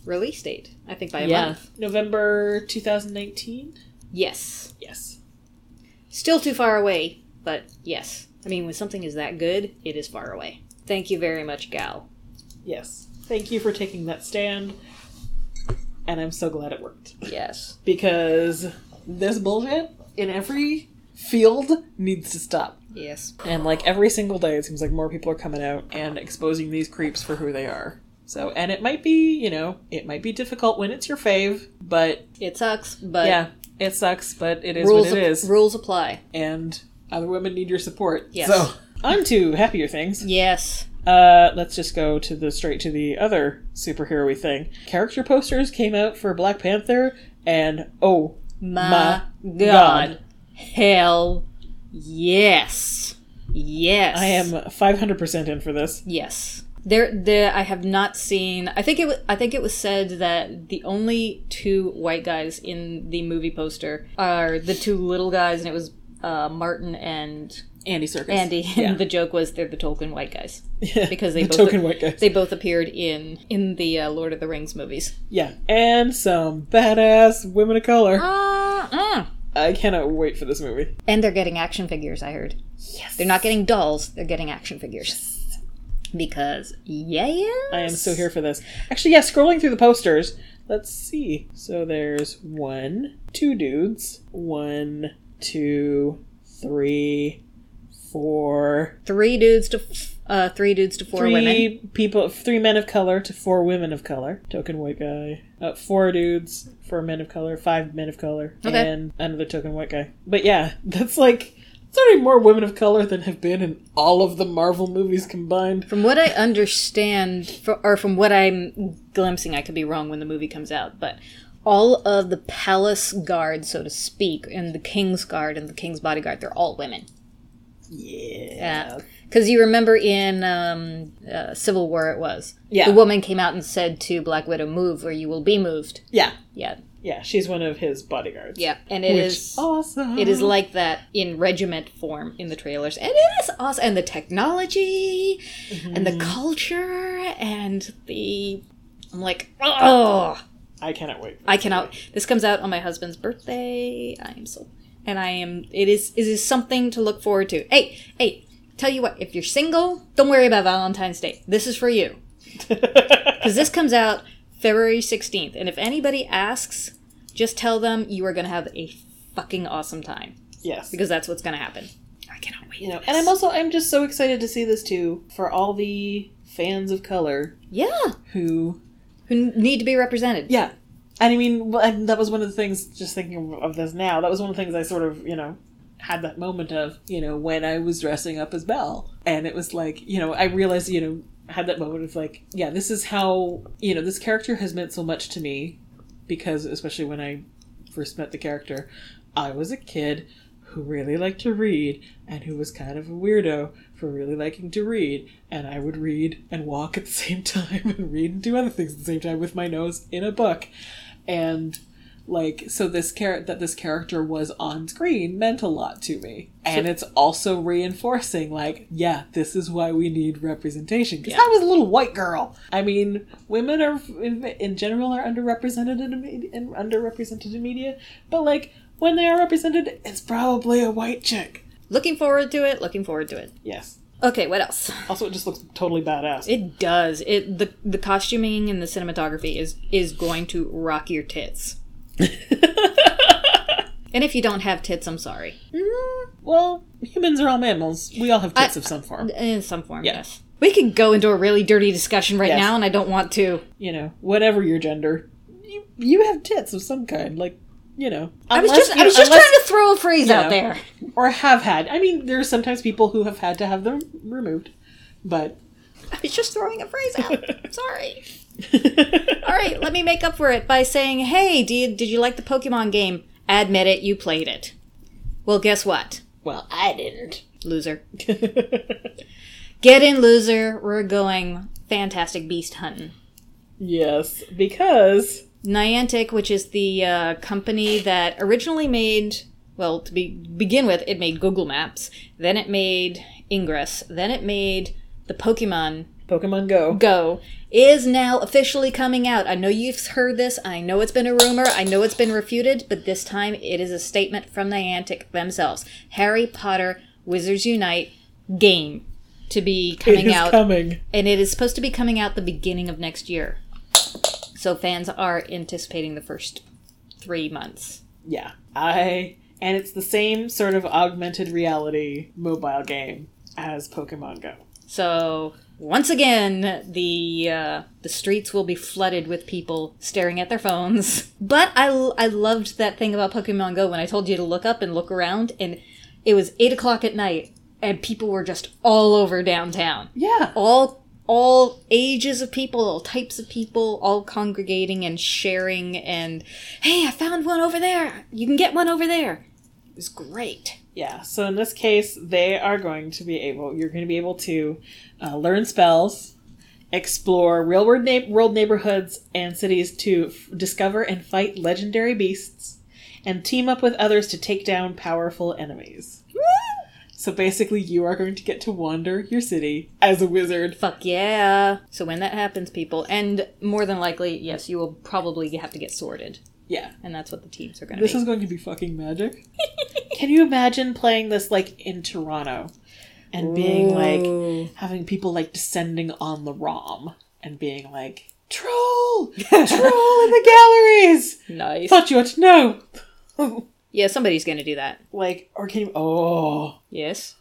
release date. I think by a month. November 2019? Yes. Yes. Still too far away, but yes. I mean, when something is that good, it is far away. Thank you very much, Gal. Yes. Thank you for taking that stand. And I'm so glad it worked. Yes. Because this bullshit in every field needs to stop. Yes. And like every single day, it seems like more people are coming out and exposing these creeps for who they are. So, and it might be, you know, it might be difficult when it's your fave, but It sucks, but yeah, it sucks, but it is rules, what it ap- is. rules apply. and other women need your support. Yes. So, on to happier things. Yes. Uh, let's just go to the straight to the other superhero thing. Character posters came out for Black Panther, and oh My, My God. God. Hell yes. Yes. I am 500% in for this. Yes. There, there. I have not seen. I think it. wa- I think it was said that the only two white guys in the movie poster are the two little guys, and it was uh, Martin and Andy Serkis. Andy. Yeah. And the joke was they're the Tolkien white guys Yeah, because they the both guys. they both appeared in in the uh, Lord of the Rings movies. yeah, and some badass women of color. Uh, uh. I cannot wait for this movie. And they're getting action figures. I heard. Yes. They're not getting dolls. They're getting action figures. Because yeah, yeah. I am so here for this. Actually, yeah, scrolling through the posters, let's see. So there's one, two dudes, one, two, three, four, Three dudes to uh, three dudes to four three women. people, three men of color to four women of color. Token white guy. Uh, four dudes, four men of color, five men of color, Okay. and another token white guy. But yeah, that's like. It's already more women of color than have been in all of the Marvel movies combined. From what I understand, or from what I'm glimpsing, I could be wrong when the movie comes out, but all of the palace guard, so to speak, and the king's guard and the king's bodyguard, they're all women. Yeah. Because you remember in um, uh, Civil War, it was. Yeah. The woman came out and said to Black Widow, move or you will be moved. Yeah. Yeah. Yeah, she's one of his bodyguards. Yeah. And it is. awesome. It is like that in regiment form in the trailers, and it is awesome. And the technology, and the culture, and the I'm like, oh, I cannot wait. I cannot. This comes out on my husband's birthday. I am so, and I am. It is. It is something to look forward to. Hey, hey. Tell you what, if you're single, don't worry about Valentine's Day. This is for you because this comes out February 16th, and if anybody asks, just tell them you are going to have a fucking awesome time yes. because that's what's going to happen. I cannot wait. You know, and I'm also I'm just so excited to see this too for all the fans of color yeah, who who need to be represented. Yeah. And I mean, that was one of the things, just thinking of this now, that was one of the things I sort of, you know, had that moment of, you know, when I was dressing up as Belle. And it was like, you know, I realized, you know, had that moment of like, yeah, this is how, you know, this character has meant so much to me because, especially when I first met the character, I was a kid who really liked to read and who was kind of a weirdo for really liking to read. And I would read and walk at the same time and read and do other things at the same time with my nose in a book. And like so this character that this character was on screen meant a lot to me and it's also reinforcing like yeah this is why we need representation because Yeah. i was a little white girl i mean women are in, in general are underrepresented in, in underrepresented in media but like when they are represented it's probably a white chick Looking forward to it. Looking forward to it. yes Okay, what else? also it just looks totally badass It does. It the the costuming and the cinematography is is going to rock your tits. And if you don't have tits, I'm sorry. Mm, well humans are all mammals we all have tits I- of some form In some form, Yeah. yes. We could go into a really dirty discussion right Yes. now, and I don't want to. you know, whatever your gender, you, you have tits of some kind, like you know. I was just you I was just unless- trying to throw a phrase out know. there. or have had. I mean, there are sometimes people who have had to have them removed, but I was just throwing a phrase out. Sorry. All right, let me make up for it by saying, "Hey, did did you like the Pokemon game? Admit it, you played it." Well, guess what, well, I didn't. loser? Get in, loser. We're going fantastic beast hunting. yes, because Niantic, which is the uh, company that originally made, well, to be, begin with, it made Google Maps, then it made Ingress, then it made the Pokemon Pokemon Go. Go, is now officially coming out. I know you've heard this, I know it's been a rumor, I know it's been refuted, but this time it is a statement from Niantic themselves. Harry Potter Wizards Unite game to be coming is out coming. and it is supposed to be coming out the beginning of next year. So fans are anticipating the first three months. Yeah, I and it's the same sort of augmented reality mobile game as Pokemon Go. So once again, the uh, the streets will be flooded with people staring at their phones. But I I loved that thing about Pokemon Go when I told you to look up and look around, and it was eight o'clock at night, and people were just all over downtown. Yeah, all all ages of people, all types of people, all congregating and sharing and hey, I found one over there. You can get one over there. It was great. Yeah, so in this case, they are going to be able, you're going to be able to uh, learn spells, explore real world, na- world neighborhoods and cities to f- discover and fight legendary beasts, and team up with others to take down powerful enemies. So basically, you are going to get to wander your city as a wizard. Fuck yeah. So when that happens, people, and more than likely, yes, you will probably have to get sorted. Yeah. And that's what the teams are going to This be. is going to be fucking magic. Can you imagine playing this like in Toronto and being like having people like descending on the ROM and being like, Troll! Troll in the galleries! nice. Thought you ought to know. Yeah, somebody's going to do that. like, or can you, oh, Yes.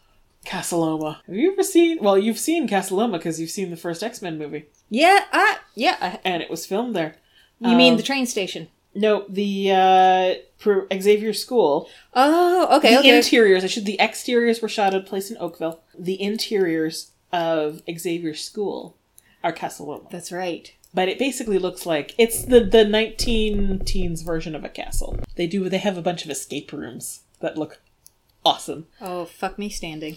Casa Loma. Have you ever seen, well, you've seen Casa Loma because you've seen the first X Men movie Yeah, I, yeah. I, and it was filmed there. you mean Um, the train station? No, the uh, for Xavier School. Oh, okay, the okay. interiors, I should. The exteriors were shot at a place in Oakville. The interiors of Xavier School are Castle Casa Loma, that's right. but it basically looks like it's the the nineteen teens version of a castle. They do. They have a bunch of escape rooms that look awesome. Oh, fuck me standing.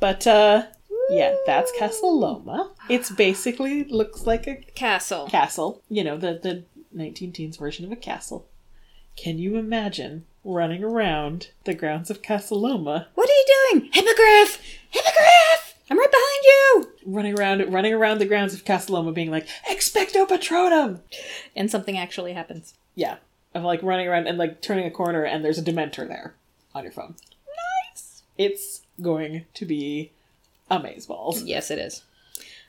But uh, yeah, that's Castle Loma. It's basically looks like a Castle. castle. You know, the the nineteen teens version of a castle. Can you imagine running around the grounds of Casa Loma What are you doing? Hippogriff! Hippogriff! I'm right behind you! running around running around the grounds of Casa Loma being like expecto patronum And something actually happens. yeah of like running around and like turning a corner and there's a dementor there on your phone nice it's going to be amazeballs Yes, it is.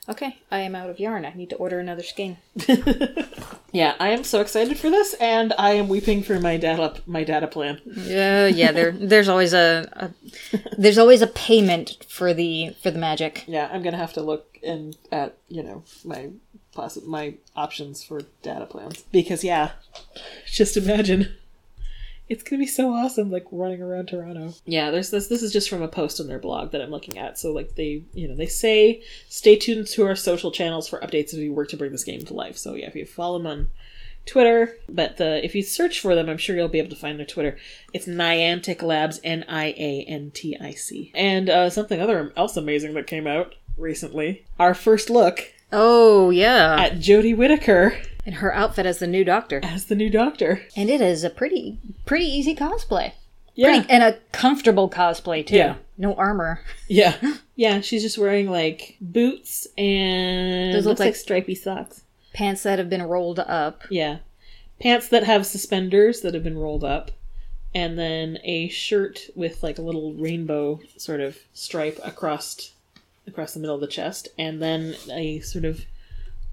Okay, I am out of yarn. I need to order another skein. Yeah, I am so excited for this, and I am weeping for my data my data plan. Yeah, yeah. There, there's always a, a, there's always a payment for the for the magic. Yeah, I'm gonna have to look in at you know my my options for data plans because yeah, just imagine. It's gonna be so awesome, like running around Toronto. Yeah, there's this. This is just from a post on their blog that I'm looking at. So like they, you know, they say stay tuned to our social channels for updates as we work to bring this game to life. So yeah, if you follow them on Twitter, but the if you search for them, I'm sure you'll be able to find their Twitter. It's Niantic Labs, N I A N T I C. And uh, something other else amazing that came out recently. Our first look Oh yeah, at Jodie Whittaker and her outfit as the new Doctor, as the new Doctor. and it is a pretty pretty easy cosplay. Yeah, Pretty, and a comfortable cosplay too. Yeah. No armor. yeah, yeah. She's just wearing like boots and Those look looks like- like stripy socks. Pants that have been rolled up. Yeah. Pants that have suspenders that have been rolled up. And then a shirt with like a little rainbow sort of stripe across across the middle of the chest. And then a sort of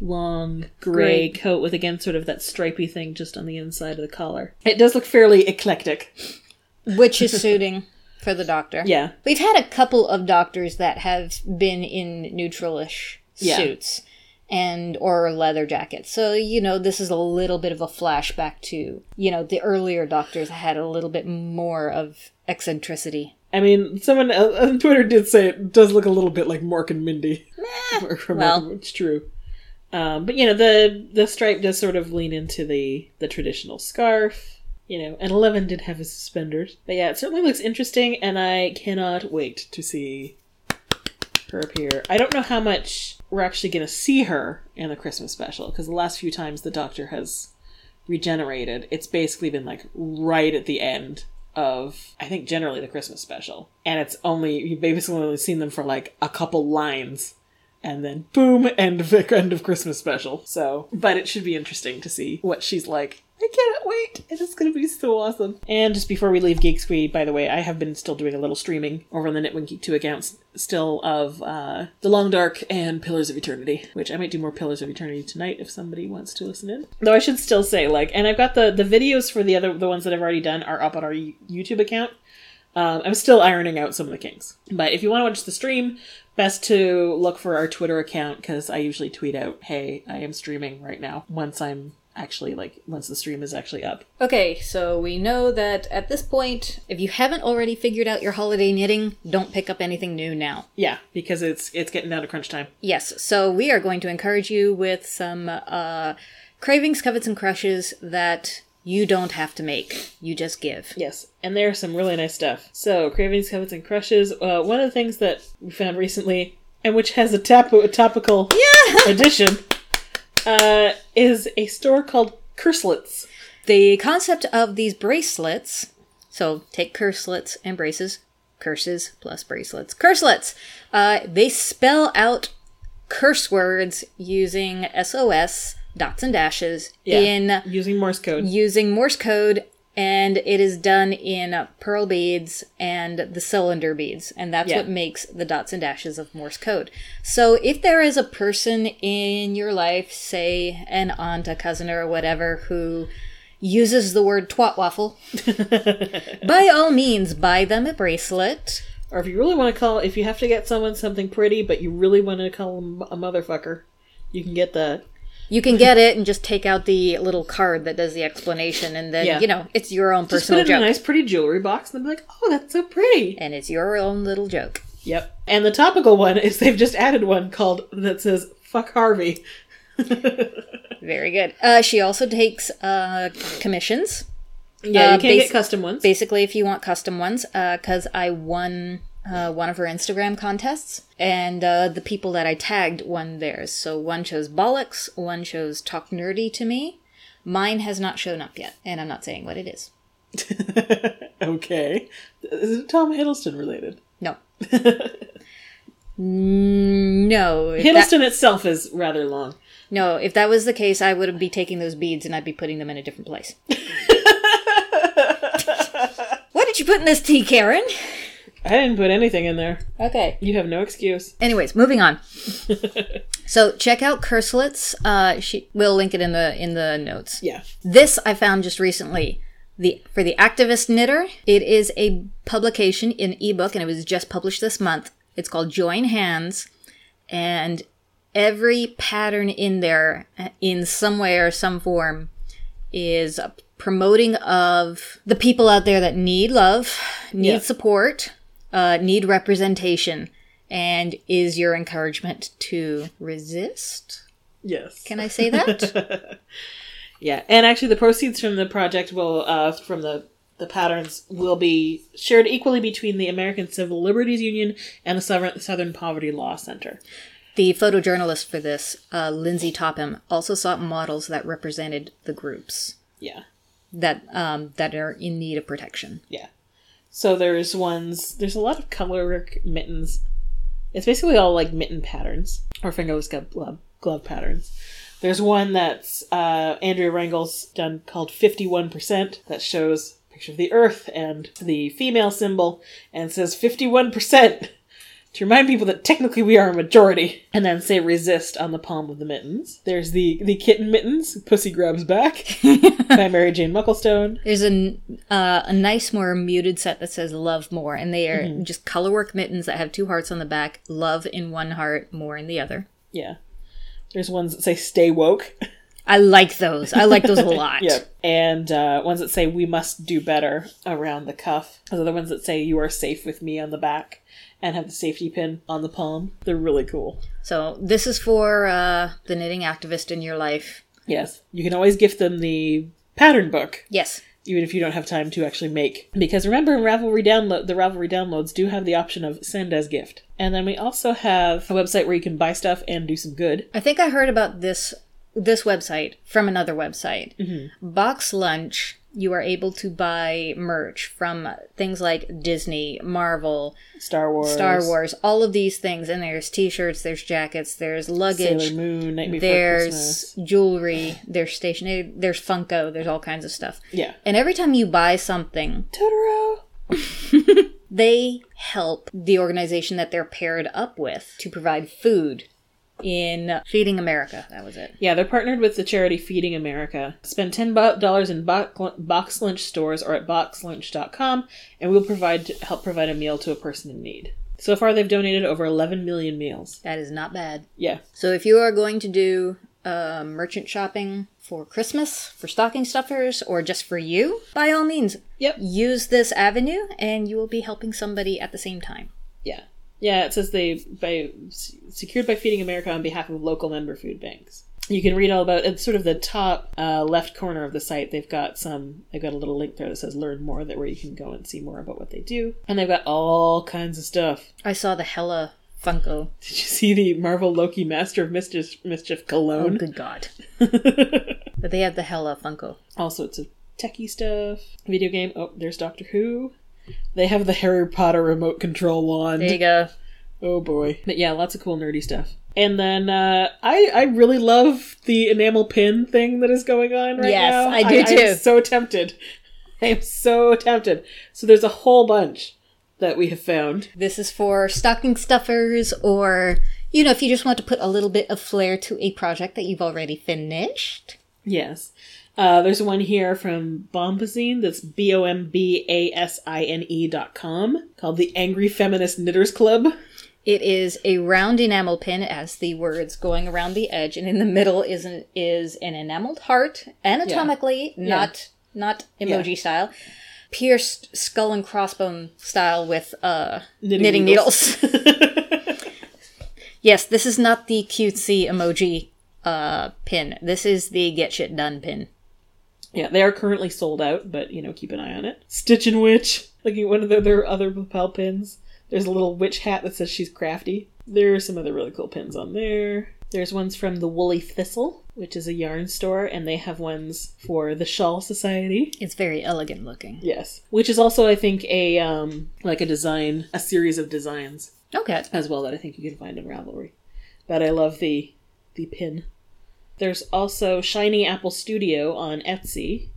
long gray coat with again sort of that stripy thing just on the inside of the collar. It does look fairly eclectic. which is suiting for the doctor. Yeah. We've had a couple of doctors that have been in neutralish Yeah. suits and or leather jackets. So, you know, this is a little bit of a flashback to, you know, the earlier doctors had a little bit more of eccentricity. I mean, someone uh, on Twitter did say it does look a little bit like Mork and Mindy. From- well. it's true. Um, but you know, the the stripe does sort of lean into the the traditional scarf. You know, and Eleven did have his suspenders. But yeah, it certainly looks interesting, and I cannot wait to see her appear. I don't know how much we're actually going to see her in the Christmas special because the last few times the Doctor has regenerated, it's basically been like right at the end of I think generally the Christmas special, and it's only you basically only seen them for like a couple lines, and then boom, end of end of Christmas special. So, but it should be interesting to see what she's like. I cannot wait. It is going to be so awesome. And just before we leave Geek Squee, by the way, I have been still doing a little streaming over on the Knit One Geek 2 accounts still of uh, The Long Dark and Pillars of Eternity, which I might do more Pillars of Eternity tonight if somebody wants to listen in. Though I should still say, like, and I've got the, the videos for the other, the ones that I've already done are up on our YouTube account. Um, I'm still ironing out some of the kinks. But if you want to watch the stream, best to look for our Twitter account because I usually tweet out, hey, I am streaming right now once I'm actually, like, once the stream is actually up. Okay, so we know that at this point, if you haven't already figured out your holiday knitting, don't pick up anything new now. Yeah, because it's it's getting down to crunch time. Yes, so we are going to encourage you with some uh, cravings, covets, and crushes that you don't have to make. You just give. Yes, and there's some really nice stuff. So, cravings, covets, and crushes. Uh, one of the things that we found recently, and which has a, tap- a topical addition, uh, is a store called Curselets. The concept of these bracelets, so take curselets and braces, curses plus bracelets, curselets, uh, they spell out curse words using SOS, dots and dashes, in using Morse code. using Morse code, and it is done in pearl beads and the cylinder beads, and that's Yeah. what makes the dots and dashes of Morse code. So if there is a person in your life, say an aunt, a cousin, or whatever, who uses the word twat waffle, by all means, buy them a bracelet. Or if you really want to call, if you have to get someone something pretty, but you really want to call them a motherfucker, you can get that. You can get it and just take out the little card that does the explanation, and then Yeah. you know it's your own Just put personal it in a joke, nice, pretty jewelry box, and they'll be like, "Oh, that's so pretty." and it's your own little joke. Yep. And the topical one is they've just added one called that says "fuck Harvey." Very good. Uh, she also takes uh, commissions. Yeah, Uh, you can't bas- get custom ones. Basically, if you want custom ones, because I won uh, one of her Instagram contests, and uh, the people that I tagged won theirs. So one chose bollocks, one chose talk nerdy to me. Mine has not shown up yet, and I'm not saying what it is. okay. Is it Tom Hiddleston related? No. no. If that, Hiddleston itself is rather long. no, if that was the case, I would be taking those beads and I'd be putting them in a different place. what did you put in this tea, Karen? I didn't put anything in there. Okay. You have no excuse. Anyways, moving on. so check out Curselets. Uh, she we'll link it in the in the notes. Yeah. This I found just recently. The for the activist knitter, it is a publication in ebook, and it was just published this month. It's called Join Hands, and every pattern in there, uh, in some way or some form, is a promoting of the people out there that need love, need Yeah. support, uh, need representation, and is your encouragement to resist. Yes. Can I say that? Yeah, and actually, the proceeds from the project will, uh, from the the patterns, will be shared equally between the American Civil Liberties Union and the Southern, Southern Poverty Law Center. The photojournalist for this, uh, Lindsay Topham, also sought models that represented the groups Yeah, that um, that are in need of protection. yeah. So there's ones. There's a lot of color work mittens. It's basically all like mitten patterns or fingerless glove, glove, patterns. There's one that's uh, Andrea Rangel's done called 51% that shows picture of the Earth and the female symbol and says 51% to remind people that technically we are a majority. And then say resist on the palm of the mittens. There's the, the kitten mittens, Pussy Grabs Back by Mary Jane Mucklestone. There's a, uh, a nice, more muted set that says "Love More," and they are just colorwork mittens that have two hearts on the back, love in one heart, more in the other. Yeah. There's ones that say stay woke. I like those. I like those a lot. Yep. And uh, ones that say we must do better around the cuff. Those are the ones that say you are safe with me on the back and have the safety pin on the palm. They're really cool. So this is for uh, the knitting activist in your life. Yes. You can always gift them the pattern book, Yes. even if you don't have time to actually make. Because remember, in Ravelry download the Ravelry downloads do have the option of send as gift. And then we also have a website where you can buy stuff and do some good. I think I heard about this this website from another website. Mm-hmm. Box Lunch. You are able to buy merch from things like Disney, Marvel, Star Wars, Star Wars, all of these things. And there's T-shirts, there's jackets, there's luggage, Sailor Moon, Night Before there's Christmas. jewelry, there's stationery, there's Funko, there's all kinds of stuff. Yeah. And every time you buy something, Totoro. they help the organization that they're paired up with to provide food in Feeding America. That was it. Yeah, they're partnered with the charity Feeding America. Spend ten dollars in box lunch stores or at boxlunch.com, and we'll provide help provide a meal to a person in need. So far, they've donated over 11 million meals. That is not bad. Yeah, So if you are going to do uh, merchant shopping for Christmas, for stocking stuffers, or just for you, by all means, Yep. use this avenue, and you will be helping somebody at the same time. yeah, yeah. It says they by secured by Feeding America on behalf of local member food banks. You can read all about it's sort of the top uh, left corner of the site. They've got some. They've got a little link there that says "Learn More," that where you can go and see more about what they do, and they've got all kinds of stuff. I saw the Hela Funko. Did you see the Marvel Loki Master of Mischief, Mischief Oh, cologne? good God. But they have the Hela Funko. all sorts of techie stuff. Video game. Oh, there's Doctor Who. They have the Harry Potter remote control wand. There you go. Oh boy. But yeah, lots of cool nerdy stuff. And then uh, I I really love the enamel pin thing that is going on right Yes, now. I do I'm so tempted. I am so tempted. So there's a whole bunch that we have found. This is for stocking stuffers, or, you know, if you just want to put a little bit of flair to a project that you've already finished. Yes. Uh, there's one here from Bombasine that's B O M B A S I N E dot com called the Angry Feminist Knitters Club. It is a round enamel pin as the words going around the edge, and in the middle is an is an enameled heart, anatomically, not not emoji style, pierced skull and crossbone style with uh, Knitting knitting, needles. needles. yes, this is not the cutesy emoji uh, pin. This is the get shit done pin. Yeah, they are currently sold out, but you know, keep an eye on it. Stitch and Witch, looking at one of their, their other lapel pins. There's a little witch hat that says she's crafty. There are some other really cool pins on there. There's ones from the Woolly Thistle, which is a yarn store, and they have ones for the Shawl Society. It's very elegant looking. Yes, which is also, I think, a um like a design, a series of designs Okay. as well that I think you can find in Ravelry. But I love the the pin. There's also Shiny Apple Studio on Etsy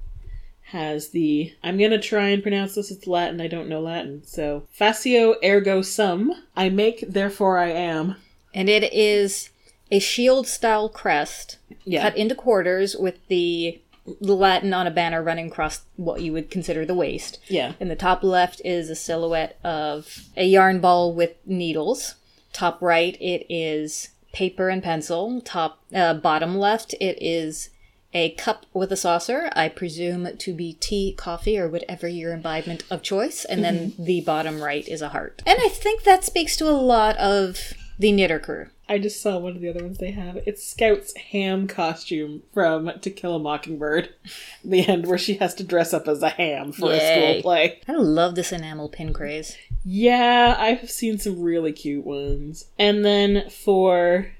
has the. I'm gonna try and pronounce this. It's Latin. I don't know Latin. So facio ergo sum. I make, therefore I am. And it is a shield style crest Yeah. cut into quarters with the Latin on a banner running across what you would consider the waist. Yeah. In the top left is a silhouette of a yarn ball with needles. Top right, it is paper and pencil. Top uh, bottom left, it is a cup with a saucer. I presume to be tea, coffee, or whatever your imbibement of choice. And then the bottom right is a heart. And I think that speaks to a lot of the knitter crew. I just saw one of the other ones they have. It's Scout's ham costume from To Kill a Mockingbird. The end where she has to dress up as a ham for a school play. I love this enamel pin craze. Yeah, I've seen some really cute ones. And then for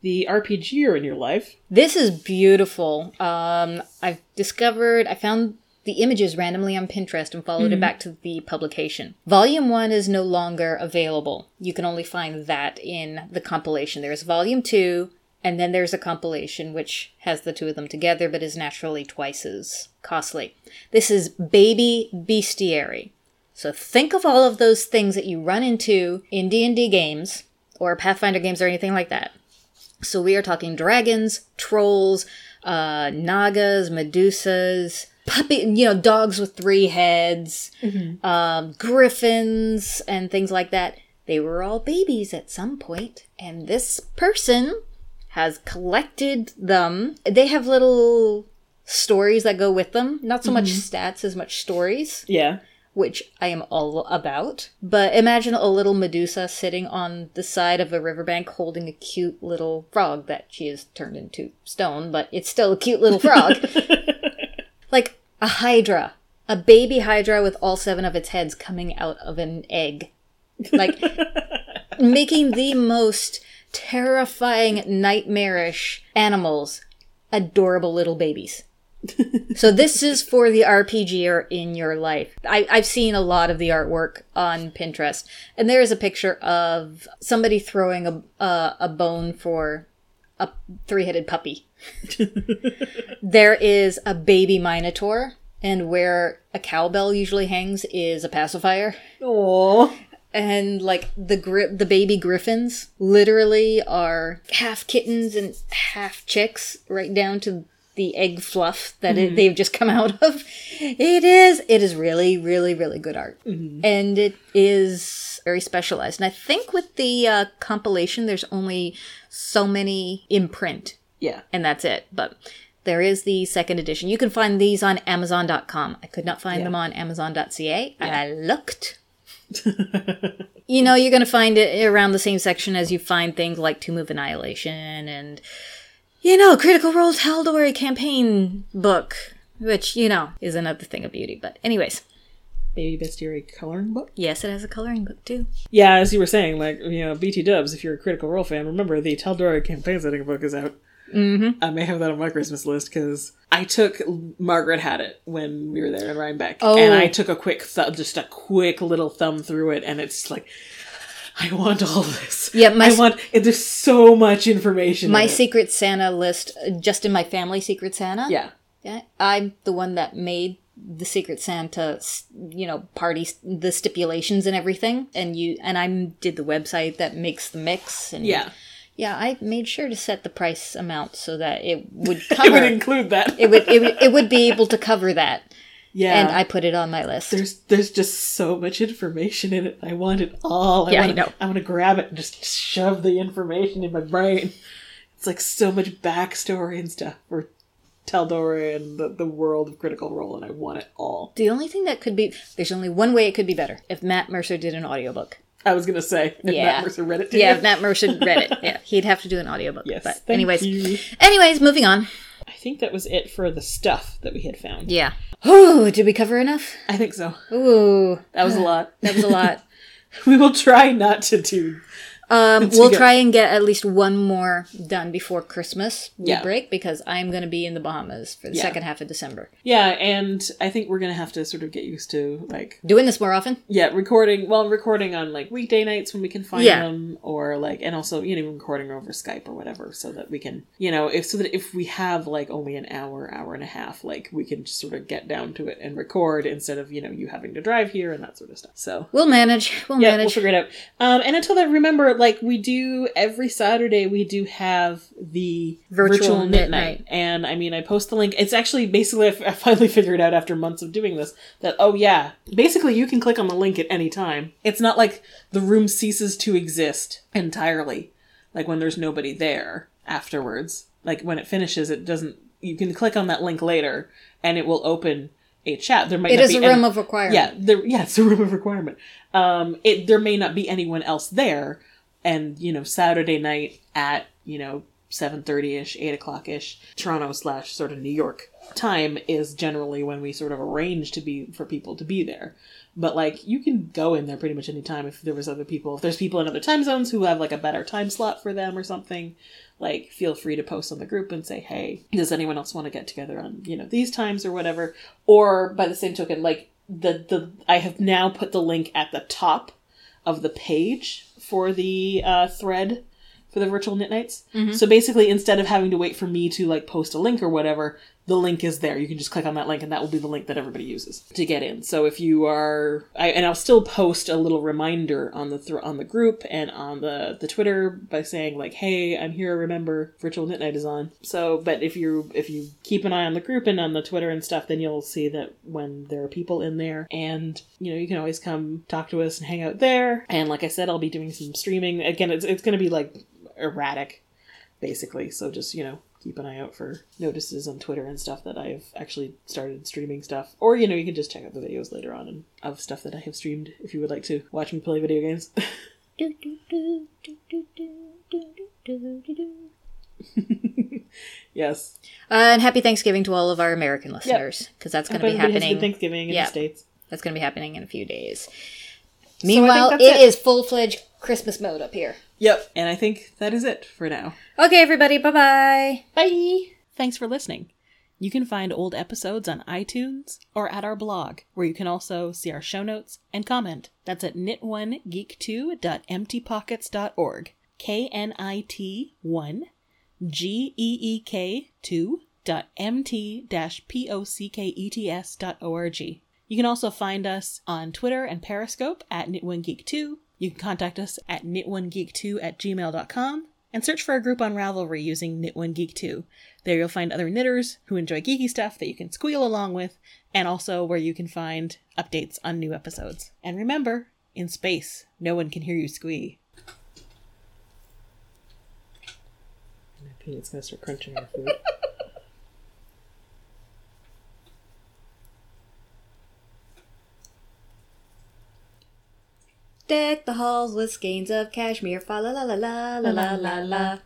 the RPGer in your life, This is beautiful. Um, I've discovered, I found the images randomly on Pinterest and followed it back to the publication. Volume 1 is no longer available. You can only find that in the compilation. There's Volume 2, and then there's a compilation which has the two of them together but is naturally twice as costly. This is Baby Bestiary. So think of all of those things that you run into in D&D games or Pathfinder games or anything like that. So we are talking dragons, trolls, uh, nagas, medusas, puppy, you know, dogs with three heads, um, griffins, and things like that. They were all babies at some point, and this person has collected them. They have little stories that go with them. Not so much stats as much stories yeah. which I am all about. But imagine a little Medusa sitting on the side of a riverbank holding a cute little frog that she has turned into stone, but it's still a cute little frog. like a hydra, a baby hydra with all seven of its heads coming out of an egg. Like making the most terrifying, nightmarish animals adorable little babies. So this is for the RPGer in your life. I, I've seen a lot of the artwork on Pinterest, and there is a picture of somebody throwing a a, a bone for a three-headed puppy. there is a baby minotaur, and where a cowbell usually hangs is a pacifier. Aww. And like the gri- the baby griffins literally are half kittens and half chicks, right down to the egg fluff that it, they've just come out of. It is it is really really really good art, and it is very specialized. And I think with the uh, compilation, there's only so many in print, Yeah. and that's it. But there is the second edition. You can find these on Amazon.com. I could not find Yeah. them on Amazon.ca. And I looked. you know, you're going to find it around the same section as you find things like Tomb of Annihilation and, you know, Critical Role Tal'Dorei campaign book, which, you know, is another thing of beauty. But, anyways, Baby Bestiary coloring book. yes, it has a coloring book too. Yeah, as you were saying, like, you know, BT dubs, if you're a Critical Role fan, remember the Tal'Dorei campaign setting book is out. Mm-hmm. I may have that on my Christmas list because I took Margaret had it when we were there in Rhinebeck, Oh. and I took a quick, th- just a quick little thumb through it, and it's like, I want all this. Yeah, my I want. There's so much information. My in. Secret Santa list, just in my family Secret Santa. yeah, Yeah, I'm the one that made the Secret Santa, you know, party the stipulations and everything, and you and I did the website that makes the mix, and yeah. yeah, I made sure to set the price amount so that it would It would include that. It would it would it would be able to cover that, yeah, and I put it on my list. there's there's just so much information in it. I want it all. I Yeah, I wanna, know. I want to grab it and just shove the information in my brain. It's like so much backstory and stuff for Tal'Dorei and the, the world of Critical Role, and I want it all. the only thing that could be there's only one way it could be better if Matt Mercer did an audiobook. I was gonna say, if Yeah. Matt Mercer read it to Yeah, if Matt Mercer read it. Yeah, he'd have to do an audiobook. Yes, but anyways, you. anyways, moving on. I think that was it for the stuff that we had found. Yeah. Oh, did we cover enough? I think so. Ooh, That was a lot. that was a lot. we will try not to do Um, we'll try and get at least one more done before Christmas we Yeah. break because I'm going to be in the Bahamas for the Yeah. second half of December. Yeah, and I think we're gonna have to sort of get used to like Doing this more often. yeah, recording well, recording on like weekday nights when we can find Yeah. them, or like, and also you know recording over Skype or whatever, so that we can you know if so that if we have like only an hour, hour and a half, like we can just sort of get down to it and record instead of you know you having to drive here and that sort of stuff. So We'll manage. We'll yeah, we'll manage. figure it out. Um, and until then, remember, like we do every Saturday, we do have the Virtual virtual, knit knit night. night. And I mean, I post the link. It's actually basically I f- I finally figured out after months of doing this that oh yeah, basically you can click on the link at any time. It's not like the room ceases to exist entirely, like when there's nobody there afterwards. Like when it finishes, it doesn't. You can click on that link later, and it will open a chat. There might It not is be a any- room of requirement. yeah, there, yeah, it's a room of requirement. Um, it there may not be anyone else there, and you know Saturday night at you know seven thirty ish, eight o'clock ish, Toronto slash sort of New York time is generally when we sort of arrange to be for people to be there. But like you can go in there pretty much any time if there was other people. If there's people in other time zones who have like a better time slot for them or something, like feel free to post on the group and say, "Hey, does anyone else want to get together on, you know, these times or whatever?" Or by the same token, like the the I have now put the link at the top of the page for the uh, thread for the virtual knit nights. So basically, instead of having to wait for me to like post a link or whatever, the link is there. You can just click on that link, and that will be the link that everybody uses to get in. So if you are, I, and I'll still post a little reminder on the thr on the group and on the the Twitter by saying like, "Hey, I'm here. Remember, virtual knit night is on." So, but if you if you keep an eye on the group and on the Twitter and stuff, then you'll see that when there are people in there, and you know you can always come talk to us and hang out there. And like I said, I'll be doing some streaming again. It's it's going to be like erratic basically. So just, you know, keep an eye out for notices on Twitter and stuff that I've actually started streaming stuff. Or, you know, you can just check out the videos later on and of stuff that I have streamed if you would like to watch me play video games. yes. Uh, and happy Thanksgiving to all of our American listeners because yep. that's going to be happening. Thanksgiving in yep. the States. That's going to be happening in a few days. Meanwhile, so it, it is full fledged Christmas mode up here. Yep. And I think that is it for now. Okay, everybody, bye bye. Bye. Thanks for listening. You can find old episodes on iTunes or at our blog, where you can also see our show notes and comment. That's at knit1geek2.emptypockets.org. K N I T 1 G E E K 2 dot mt dash p o c k e t s dot org. You can also find us on Twitter and Periscope at knit1geek2. You can contact us at knit1geek2 at gmail.com and search for our group on Ravelry using knit1geek2. There you'll find other knitters who enjoy geeky stuff that you can squeal along with, and also where you can find updates on new episodes. And remember, in space, no one can hear you squee. My peanut's gonna start crunching our food. Deck the halls with skeins of cashmere, fa la la la la la la la.